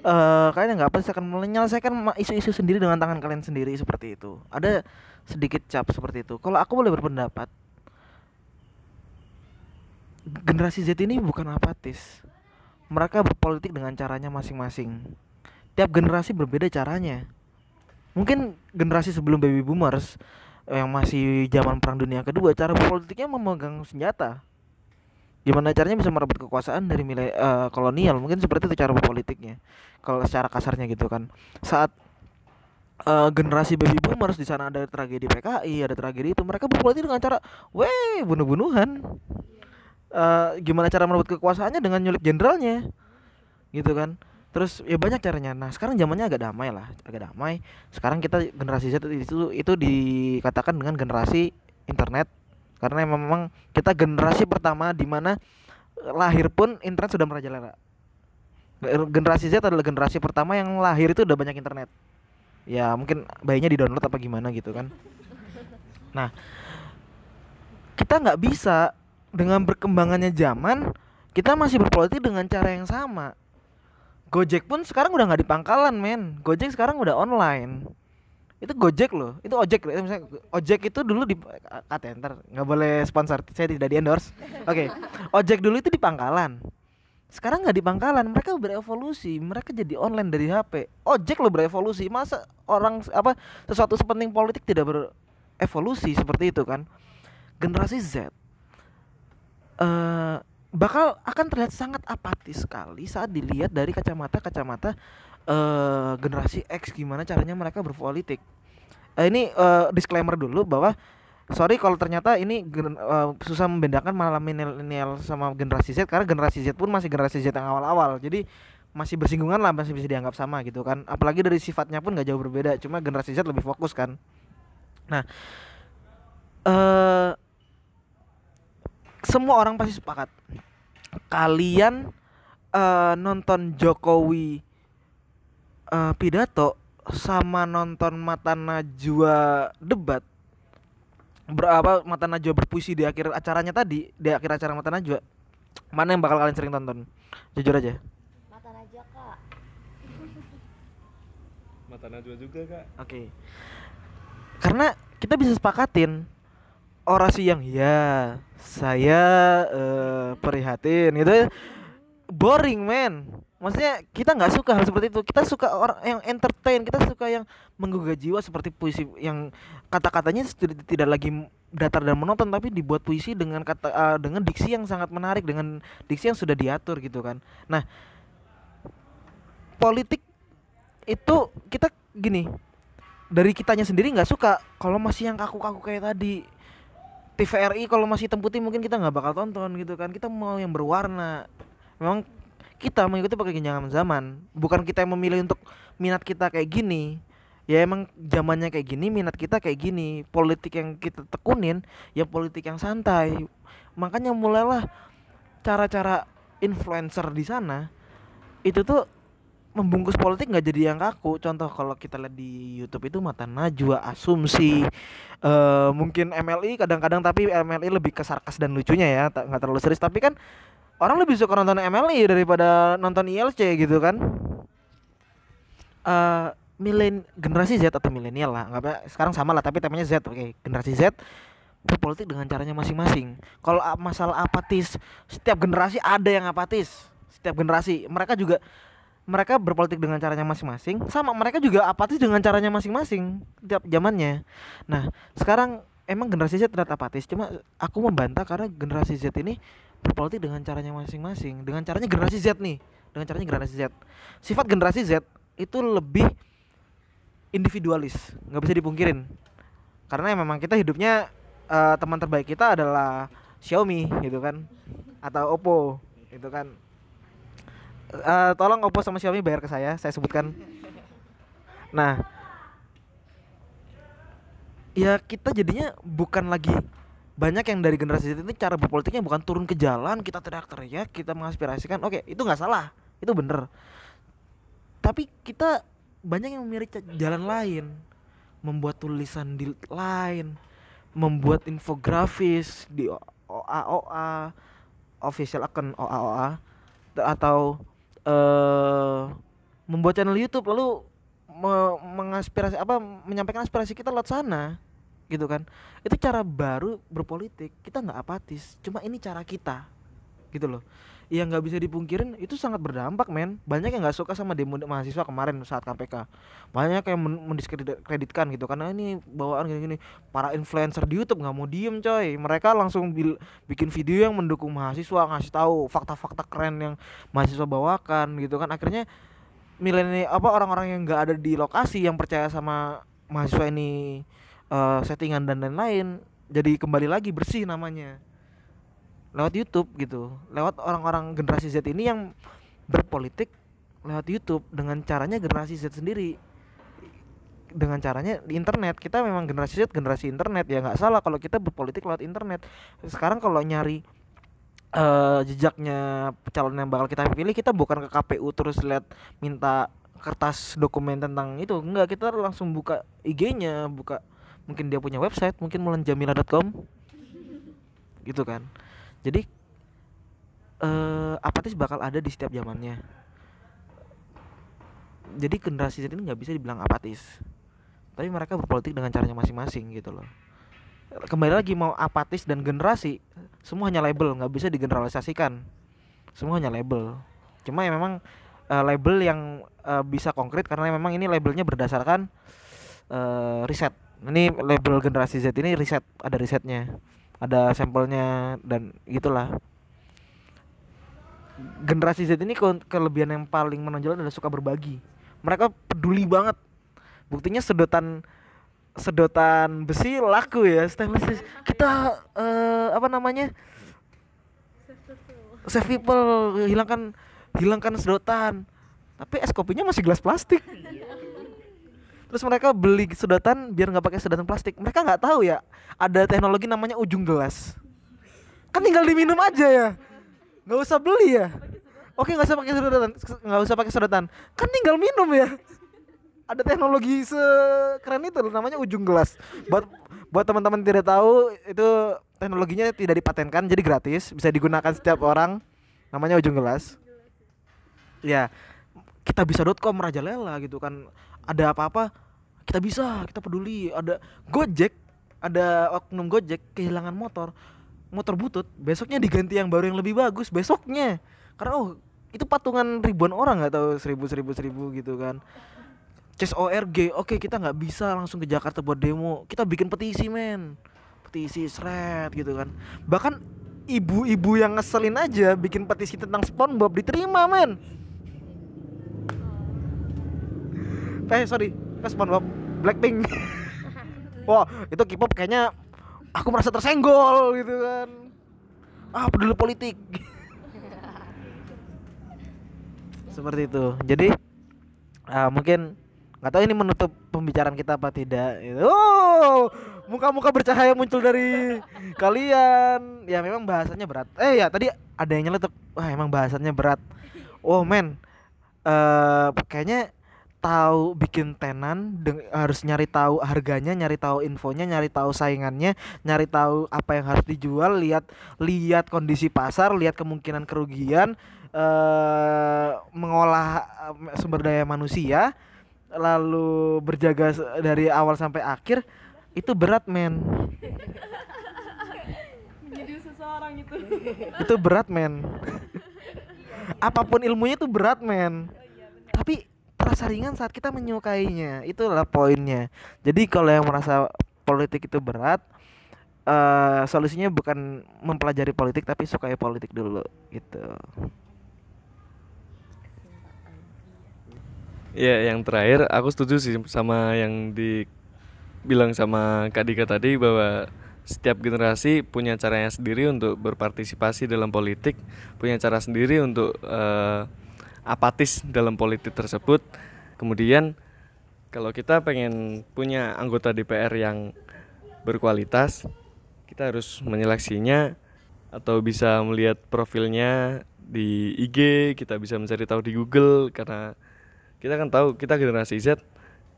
eh kalian yang nggak apatis akan menyelesaikan isu-isu sendiri dengan tangan kalian sendiri seperti itu Ada sedikit cap seperti itu Kalau aku boleh berpendapat generasi Z ini bukan apatis. Mereka berpolitik dengan caranya masing-masing. Tiap generasi berbeda caranya. Mungkin generasi sebelum baby boomers yang masih zaman perang dunia kedua cara berpolitiknya memegang senjata. Gimana caranya bisa merebut kekuasaan dari nilai eh, kolonial? Mungkin seperti itu cara berpolitiknya. Kalau secara kasarnya gitu kan. Saat eh, generasi baby boomers di sana ada tragedi PKI, ada tragedi itu, mereka berpolitik dengan cara, weh, bunuh-bunuhan eh gimana cara merebut kekuasaannya dengan nyulik jenderalnya gitu kan terus ya banyak caranya. Nah sekarang zamannya agak damai lah agak damai. Sekarang kita generasi Z itu itu dikatakan dengan generasi internet. Karena memang kita generasi pertama di mana eh, lahir pun internet sudah merajalela. Generasi Z adalah generasi pertama yang lahir itu udah banyak internet. Ya mungkin bayinya di download apa gimana gitu kan. Nah kita nggak bisa dengan berkembangannya zaman kita masih berpolitik dengan cara yang sama Gojek pun sekarang udah nggak di pangkalan men. Gojek sekarang udah online. Itu Gojek loh. Itu ojek loh. misalnya ojek itu dulu di kata ntar nggak boleh sponsor. Saya tidak di endorse. Oke. Ojek dulu itu di pangkalan. Sekarang nggak di pangkalan. Mereka berevolusi. Mereka jadi online dari HP ojek loh berevolusi. Masa orang apa sesuatu sepenting politik tidak berevolusi seperti itu kan? Generasi Z. Eh bakal akan terlihat sangat apatis sekali saat dilihat dari kacamata-kacamata eh generasi X gimana caranya mereka berpolitik. Eh, ini eh, disclaimer dulu bahwa sorry kalau ternyata ini eh, susah membedakan malah milenial sama generasi Z karena generasi Z pun masih generasi Z yang awal-awal. Jadi masih bersinggungan lah masih bisa dianggap sama gitu kan. Apalagi dari sifatnya pun nggak jauh berbeda. Cuma generasi Z lebih fokus kan. Nah, eh semua orang pasti sepakat. Kalian eh nonton Jokowi eh, pidato sama nonton Mata Najwa debat berapa Mata Najwa berpuisi di akhir acaranya tadi di akhir acara Mata Najwa mana yang bakal kalian sering tonton jujur aja Mata Najwa kak. Mata Najwa juga kak. oke karena kita bisa sepakatin orasi yang ya saya eh, prihatin. Gitu ya. boring men. Maksudnya kita nggak suka hal seperti itu. Kita suka orang yang entertain. Kita suka yang menggugah jiwa seperti puisi yang kata-katanya tidak, lagi datar dan menonton tapi dibuat puisi dengan kata eh, dengan diksi yang sangat menarik dengan diksi yang sudah diatur gitu kan. Nah politik itu kita gini dari kitanya sendiri nggak suka. Kalau masih yang kaku-kaku kayak tadi TVRI kalau masih hitam putih mungkin kita nggak bakal tonton gitu kan. Kita mau yang berwarna. Memang kita mengikuti perkembangan zaman. Bukan kita yang memilih untuk minat kita kayak gini. Ya emang zamannya kayak gini minat kita kayak gini. Politik yang kita tekunin ya politik yang santai. Makanya mulailah cara-cara influencer di sana itu tuh membungkus politik nggak jadi yang kaku. Contoh kalau kita lihat di YouTube itu mata najwa asumsi eh mungkin MLI kadang-kadang tapi MLI lebih ke sarkas dan lucunya ya nggak terlalu serius. Tapi kan orang lebih suka nonton MLI daripada nonton ILC gitu kan. Eh milen generasi Z atau milenial lah nggak sekarang sama lah tapi temanya Z oke generasi Z berpolitik dengan caranya masing-masing. Kalau masalah apatis setiap generasi ada yang apatis setiap generasi. Mereka juga mereka berpolitik dengan caranya masing-masing sama mereka juga apatis dengan caranya masing-masing tiap zamannya. Nah sekarang emang generasi Z terlihat apatis cuma aku membantah karena generasi Z ini berpolitik dengan caranya masing-masing dengan caranya generasi Z nih dengan caranya generasi Z. Sifat generasi Z itu lebih individualis nggak bisa dipungkirin. Karena memang kita hidupnya eh, teman terbaik kita adalah Xiaomi gitu kan atau Oppo gitu kan Eh, tolong Oppo sama Xiaomi bayar ke saya saya sebutkan. Nah ya kita jadinya bukan lagi banyak yang dari generasi Z ini cara berpolitiknya bukan turun ke jalan kita teriak-teriak kita mengaspirasikan. Oke itu nggak salah itu bener. Tapi kita banyak yang memilih jalan lain membuat tulisan di lain membuat infografis di OA OA official account OA OA T- atau eh membuat channel YouTube lalu me- mengaspirasi apa menyampaikan aspirasi kita lewat sana gitu kan. Itu cara baru berpolitik. Kita nggak apatis. Cuma ini cara kita gitu loh yang nggak bisa dipungkirin itu sangat berdampak men. Banyak yang nggak suka sama demo mahasiswa kemarin saat KPK banyak yang men- mendiskreditkan gitu karena ini bawaan gini-gini para influencer di YouTube nggak mau diem coy. Mereka langsung bikin video yang mendukung mahasiswa ngasih tahu fakta-fakta keren yang mahasiswa bawakan gitu kan. Akhirnya milenial apa orang-orang yang nggak ada di lokasi yang percaya sama mahasiswa ini eh, settingan dan lain-lain jadi kembali lagi bersih namanya lewat YouTube gitu. Lewat orang-orang generasi Z ini yang berpolitik lewat YouTube dengan caranya generasi Z sendiri. Dengan caranya di internet. Kita memang generasi Z generasi internet. Ya nggak salah kalau kita berpolitik lewat internet. Sekarang kalau nyari eh jejaknya calon yang bakal kita pilih kita bukan ke KPU terus lihat minta kertas dokumen tentang itu. Enggak kita langsung buka IG-nya buka. Mungkin dia punya website mungkin mulanjamila.com gitu kan jadi eh apatis bakal ada di setiap zamannya. Jadi generasi Z ini nggak bisa dibilang apatis. Tapi mereka berpolitik dengan caranya masing-masing gitu loh. Kembali lagi mau apatis dan generasi semua hanya label nggak bisa digeneralisasikan. Semua hanya label. Cuma ya memang eh, label yang eh, bisa konkret karena memang ini labelnya berdasarkan eh, riset. Ini label generasi Z ini riset ada risetnya ada sampelnya dan gitulah. Generasi Z ini ke- kelebihan yang paling menonjol adalah suka berbagi. Mereka peduli banget. Buktinya sedotan sedotan besi laku ya stainless kita eh, apa namanya? Save people hilangkan hilangkan sedotan. Tapi es kopinya masih gelas plastik terus mereka beli sedotan biar nggak pakai sedotan plastik. Mereka nggak tahu ya ada teknologi namanya ujung gelas. Kan tinggal diminum aja ya. Nggak usah beli ya. Oke nggak usah pakai sedotan. Nggak usah pakai sedotan. Kan tinggal minum ya. Ada teknologi sekeren itu namanya ujung gelas. Buat buat teman-teman tidak tahu itu teknologinya tidak dipatenkan jadi gratis. Bisa digunakan setiap orang. Namanya ujung gelas. Ya kita bisa.com merajalela gitu kan ada apa-apa kita bisa kita peduli. Ada Gojek ada oknum Gojek kehilangan motor motor butut besoknya diganti yang baru yang lebih bagus besoknya. Karena oh itu patungan ribuan orang nggak tahu seribu seribu seribu gitu kan. Ces ORG oke kita nggak bisa langsung ke Jakarta buat demo. Kita bikin petisi men. Petisi seret gitu kan. Bahkan ibu-ibu yang ngeselin aja bikin petisi tentang SpongeBob diterima men eh sorry. Eh, SpongeBob. Blackpink. Wah itu K-pop kayaknya aku merasa tersenggol gitu kan. Ah peduli politik. Seperti itu. Jadi ah, mungkin nggak tahu ini menutup pembicaraan kita apa tidak Gitu. oh muka-muka bercahaya muncul dari kalian. Ya memang bahasanya berat. Eh ya tadi ada yang nyeletuk. Wah emang bahasanya berat. Oh men eh kayaknya tahu bikin tenan harus nyari tahu harganya nyari tahu infonya nyari tahu saingannya nyari tahu apa yang harus dijual lihat lihat kondisi pasar lihat kemungkinan kerugian eh mengolah eh, sumber daya manusia lalu berjaga dari awal sampai akhir itu berat men. Jadi seseorang itu. itu berat men. Apa pun ilmunya itu berat men. Tapi terasa ringan saat kita menyukainya. Itulah poinnya. Jadi kalau yang merasa politik itu berat eh solusinya bukan mempelajari politik tapi sukai politik dulu gitu. Ya, yang terakhir aku setuju sih sama yang dibilang sama Kak Dika tadi bahwa setiap generasi punya caranya sendiri untuk berpartisipasi dalam politik, punya cara sendiri untuk eh, apatis dalam politik tersebut. Kemudian kalau kita pengen punya anggota DPR yang berkualitas, kita harus menyeleksinya atau bisa melihat profilnya di IG, kita bisa mencari tahu di Google karena kita kan tahu kita generasi Z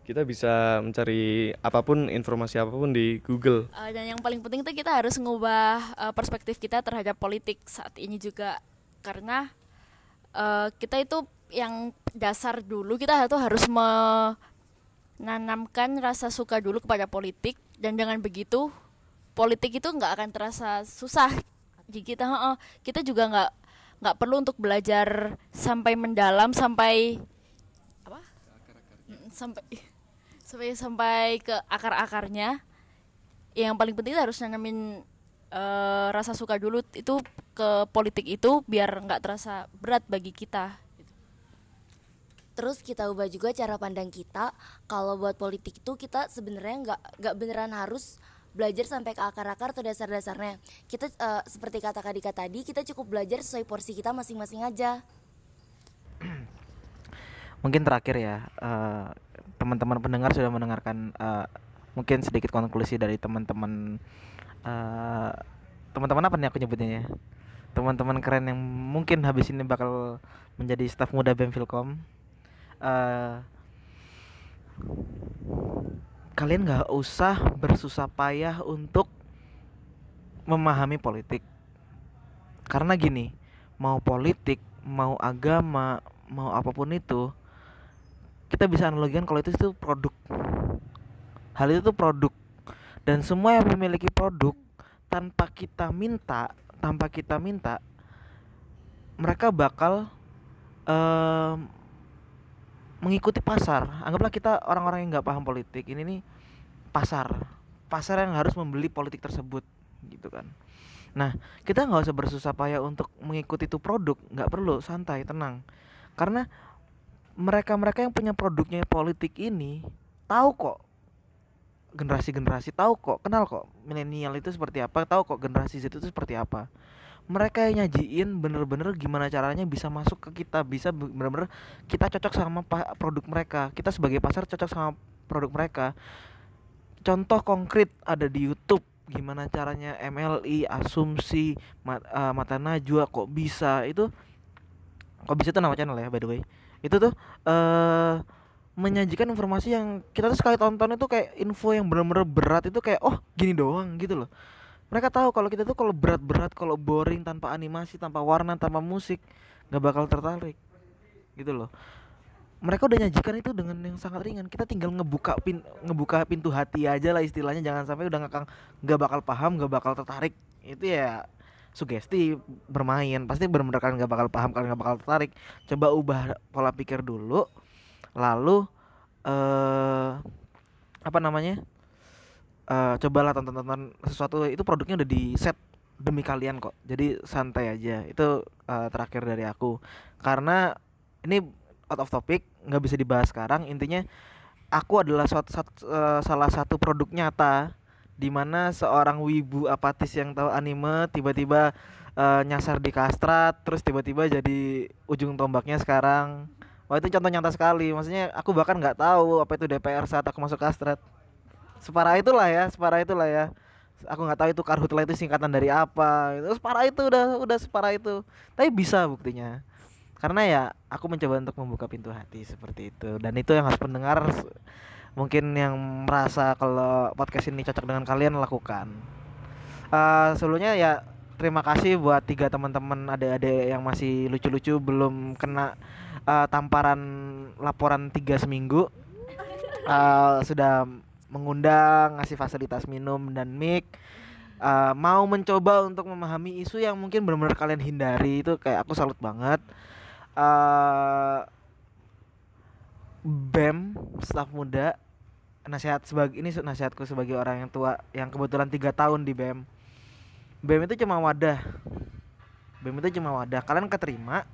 kita bisa mencari apa pun informasi apa pun di Google Uh, dan yang paling penting itu kita harus mengubah uh, perspektif kita terhadap politik saat ini juga karena uh, kita itu yang dasar dulu kita itu harus menanamkan rasa suka dulu kepada politik. Dan dengan begitu politik itu nggak akan terasa susah. Jadi kita heeh, kita juga nggak nggak perlu untuk belajar sampai mendalam sampai apa? Sampai sampai sampai ke akar-akarnya. Yang paling penting harus nanamin eh, rasa suka dulu itu ke politik itu biar nggak terasa berat bagi kita Terus kita ubah juga cara pandang kita kalau buat politik itu kita sebenarnya nggak nggak beneran harus belajar sampai ke akar-akar atau dasar-dasarnya. Kita eh, seperti kata Kak Dika tadi, kita cukup belajar sesuai porsi kita masing-masing aja. mungkin terakhir ya eh, teman-teman pendengar sudah mendengarkan eh, mungkin sedikit konklusi dari teman-teman eh, teman-teman apa nih aku nyebutnya ya teman-teman keren yang mungkin habis ini bakal menjadi staf muda BEM Filkom. Eh, kalian nggak usah bersusah payah untuk memahami politik. Karena gini mau politik mau agama mau apa pun itu kita bisa analogikan kalau itu itu produk. Hal itu tuh produk dan semua yang memiliki produk tanpa kita minta tanpa kita minta mereka bakal em, mengikuti pasar. Anggaplah kita orang-orang yang nggak paham politik ini nih pasar. Pasar yang harus membeli politik tersebut gitu kan. Nah kita nggak usah bersusah payah untuk mengikuti itu produk nggak perlu santai tenang. Karena mereka-mereka yang punya produknya politik ini tahu kok generasi-generasi tahu kok kenal kok milenial itu seperti apa tahu kok generasi Z itu seperti apa. Mereka yang nyajiin bener-bener gimana caranya bisa masuk ke kita bisa be- bener-bener kita cocok sama produk mereka. Kita sebagai pasar cocok sama produk mereka. Contoh konkret ada di YouTube gimana caranya MLI asumsi mat, eh, mata najwa kok bisa? Itu kok bisa tuh nama channel ya by the way. Itu tuh eh menyajikan informasi yang kita tuh sekali tonton itu kayak info yang bener-bener berat itu kayak oh gini doang gitu loh. Mereka tahu kalau kita tuh kalau berat-berat kalau boring tanpa animasi tanpa warna tanpa musik nggak bakal tertarik gitu loh. Mereka udah nyajikan itu dengan yang sangat ringan. Kita tinggal ngebuka pin ngebuka pintu hati aja lah istilahnya. Jangan sampai udah ngakang nggak bakal paham nggak bakal tertarik. Itu ya sugesti bermain. Pasti bener-bener kalian nggak bakal paham kalian nggak bakal tertarik. Coba ubah pola pikir dulu lalu eh apa namanya? Eh cobalah tonton-tonton sesuatu itu produknya udah di set demi kalian kok. Jadi santai aja. Itu eh, terakhir dari aku. Karena ini out of topic nggak bisa dibahas sekarang. Intinya aku adalah suatu, sat- eh, salah satu produk nyata di mana seorang wibu apatis yang tahu anime tiba-tiba eh, nyasar di kastrat terus tiba-tiba jadi ujung tombaknya sekarang wah itu contoh nyata sekali. Maksudnya aku bahkan nggak tahu apa itu DPR saat aku masuk kastrat separah itulah ya separah itulah ya. Aku nggak tahu itu karhutla itu singkatan dari apa itu separah itu udah udah separah itu. Tapi bisa buktinya. Karena ya aku mencoba untuk membuka pintu hati seperti itu. Dan itu yang harus pendengar mungkin yang merasa kalau podcast ini cocok dengan kalian lakukan. Eh sebelumnya ya terima kasih buat tiga teman-teman adik-adik yang masih lucu-lucu belum kena eh, tamparan laporan tiga seminggu. Eh, sudah mengundang ngasih fasilitas minum dan mic. Eh, mau mencoba untuk memahami isu yang mungkin benar-benar kalian hindari itu kayak aku salut banget. Eh BEM staf muda nasihat sebagai ini nasihatku sebagai orang yang tua yang kebetulan tiga tahun di BEM BEM itu cuma wadah. BEM itu cuma wadah. Kalian keterima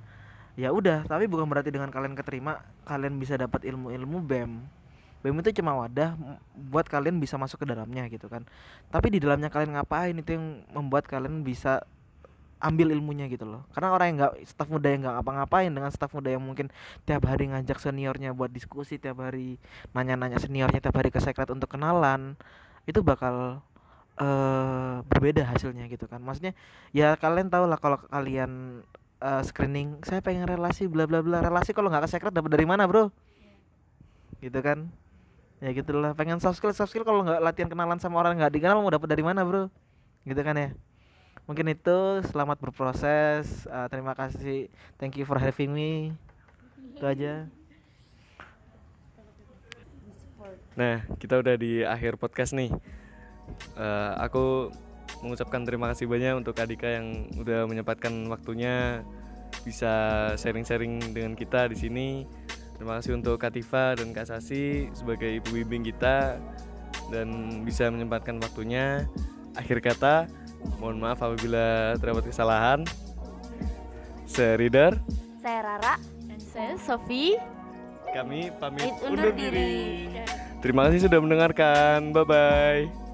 ya udah. Tapi bukan berarti dengan kalian keterima kalian bisa dapat ilmu-ilmu BEM BEM itu cuma wadah buat kalian bisa masuk ke dalamnya gitu kan. Tapi di dalamnya kalian ngapain? Itu yang membuat kalian bisa ambil ilmunya gitu loh. Karena orang yang nggak staf muda yang nggak ngapa-ngapain. Dengan staf muda yang mungkin tiap hari ngajak seniornya buat diskusi tiap hari nanya-nanya seniornya tiap hari ke sekret untuk kenalan itu bakal eh berbeda hasilnya gitu kan. Maksudnya ya kalian tahu lah kalau kalian eh, screening saya pengen relasi bla bla bla. Relasi kalau nggak ke sekret dapat dari mana bro? Gitu kan? Ya gitulah. Pengen soft skill soft skill kalau nggak latihan kenalan sama orang nggak dikenal mau dapat dari mana bro? Gitu kan ya? Mungkin itu. Selamat berproses. Eh, terima kasih. Thank you for having me. Itu aja. Nah, kita udah di akhir podcast nih. Eh, aku mengucapkan terima kasih banyak untuk Kak Dika yang udah menyempatkan waktunya bisa sharing-sharing dengan kita di sini. Terima kasih untuk Kak Tifa dan Kak Sasi sebagai ibu bimbing kita dan bisa menyempatkan waktunya. Akhir kata, mohon maaf apabila terdapat kesalahan. Saya Ridar, Saya Rara. Dan saya Sofi. kami pamit Undur undur diri. diri. Terima kasih sudah mendengarkan. Bye bye.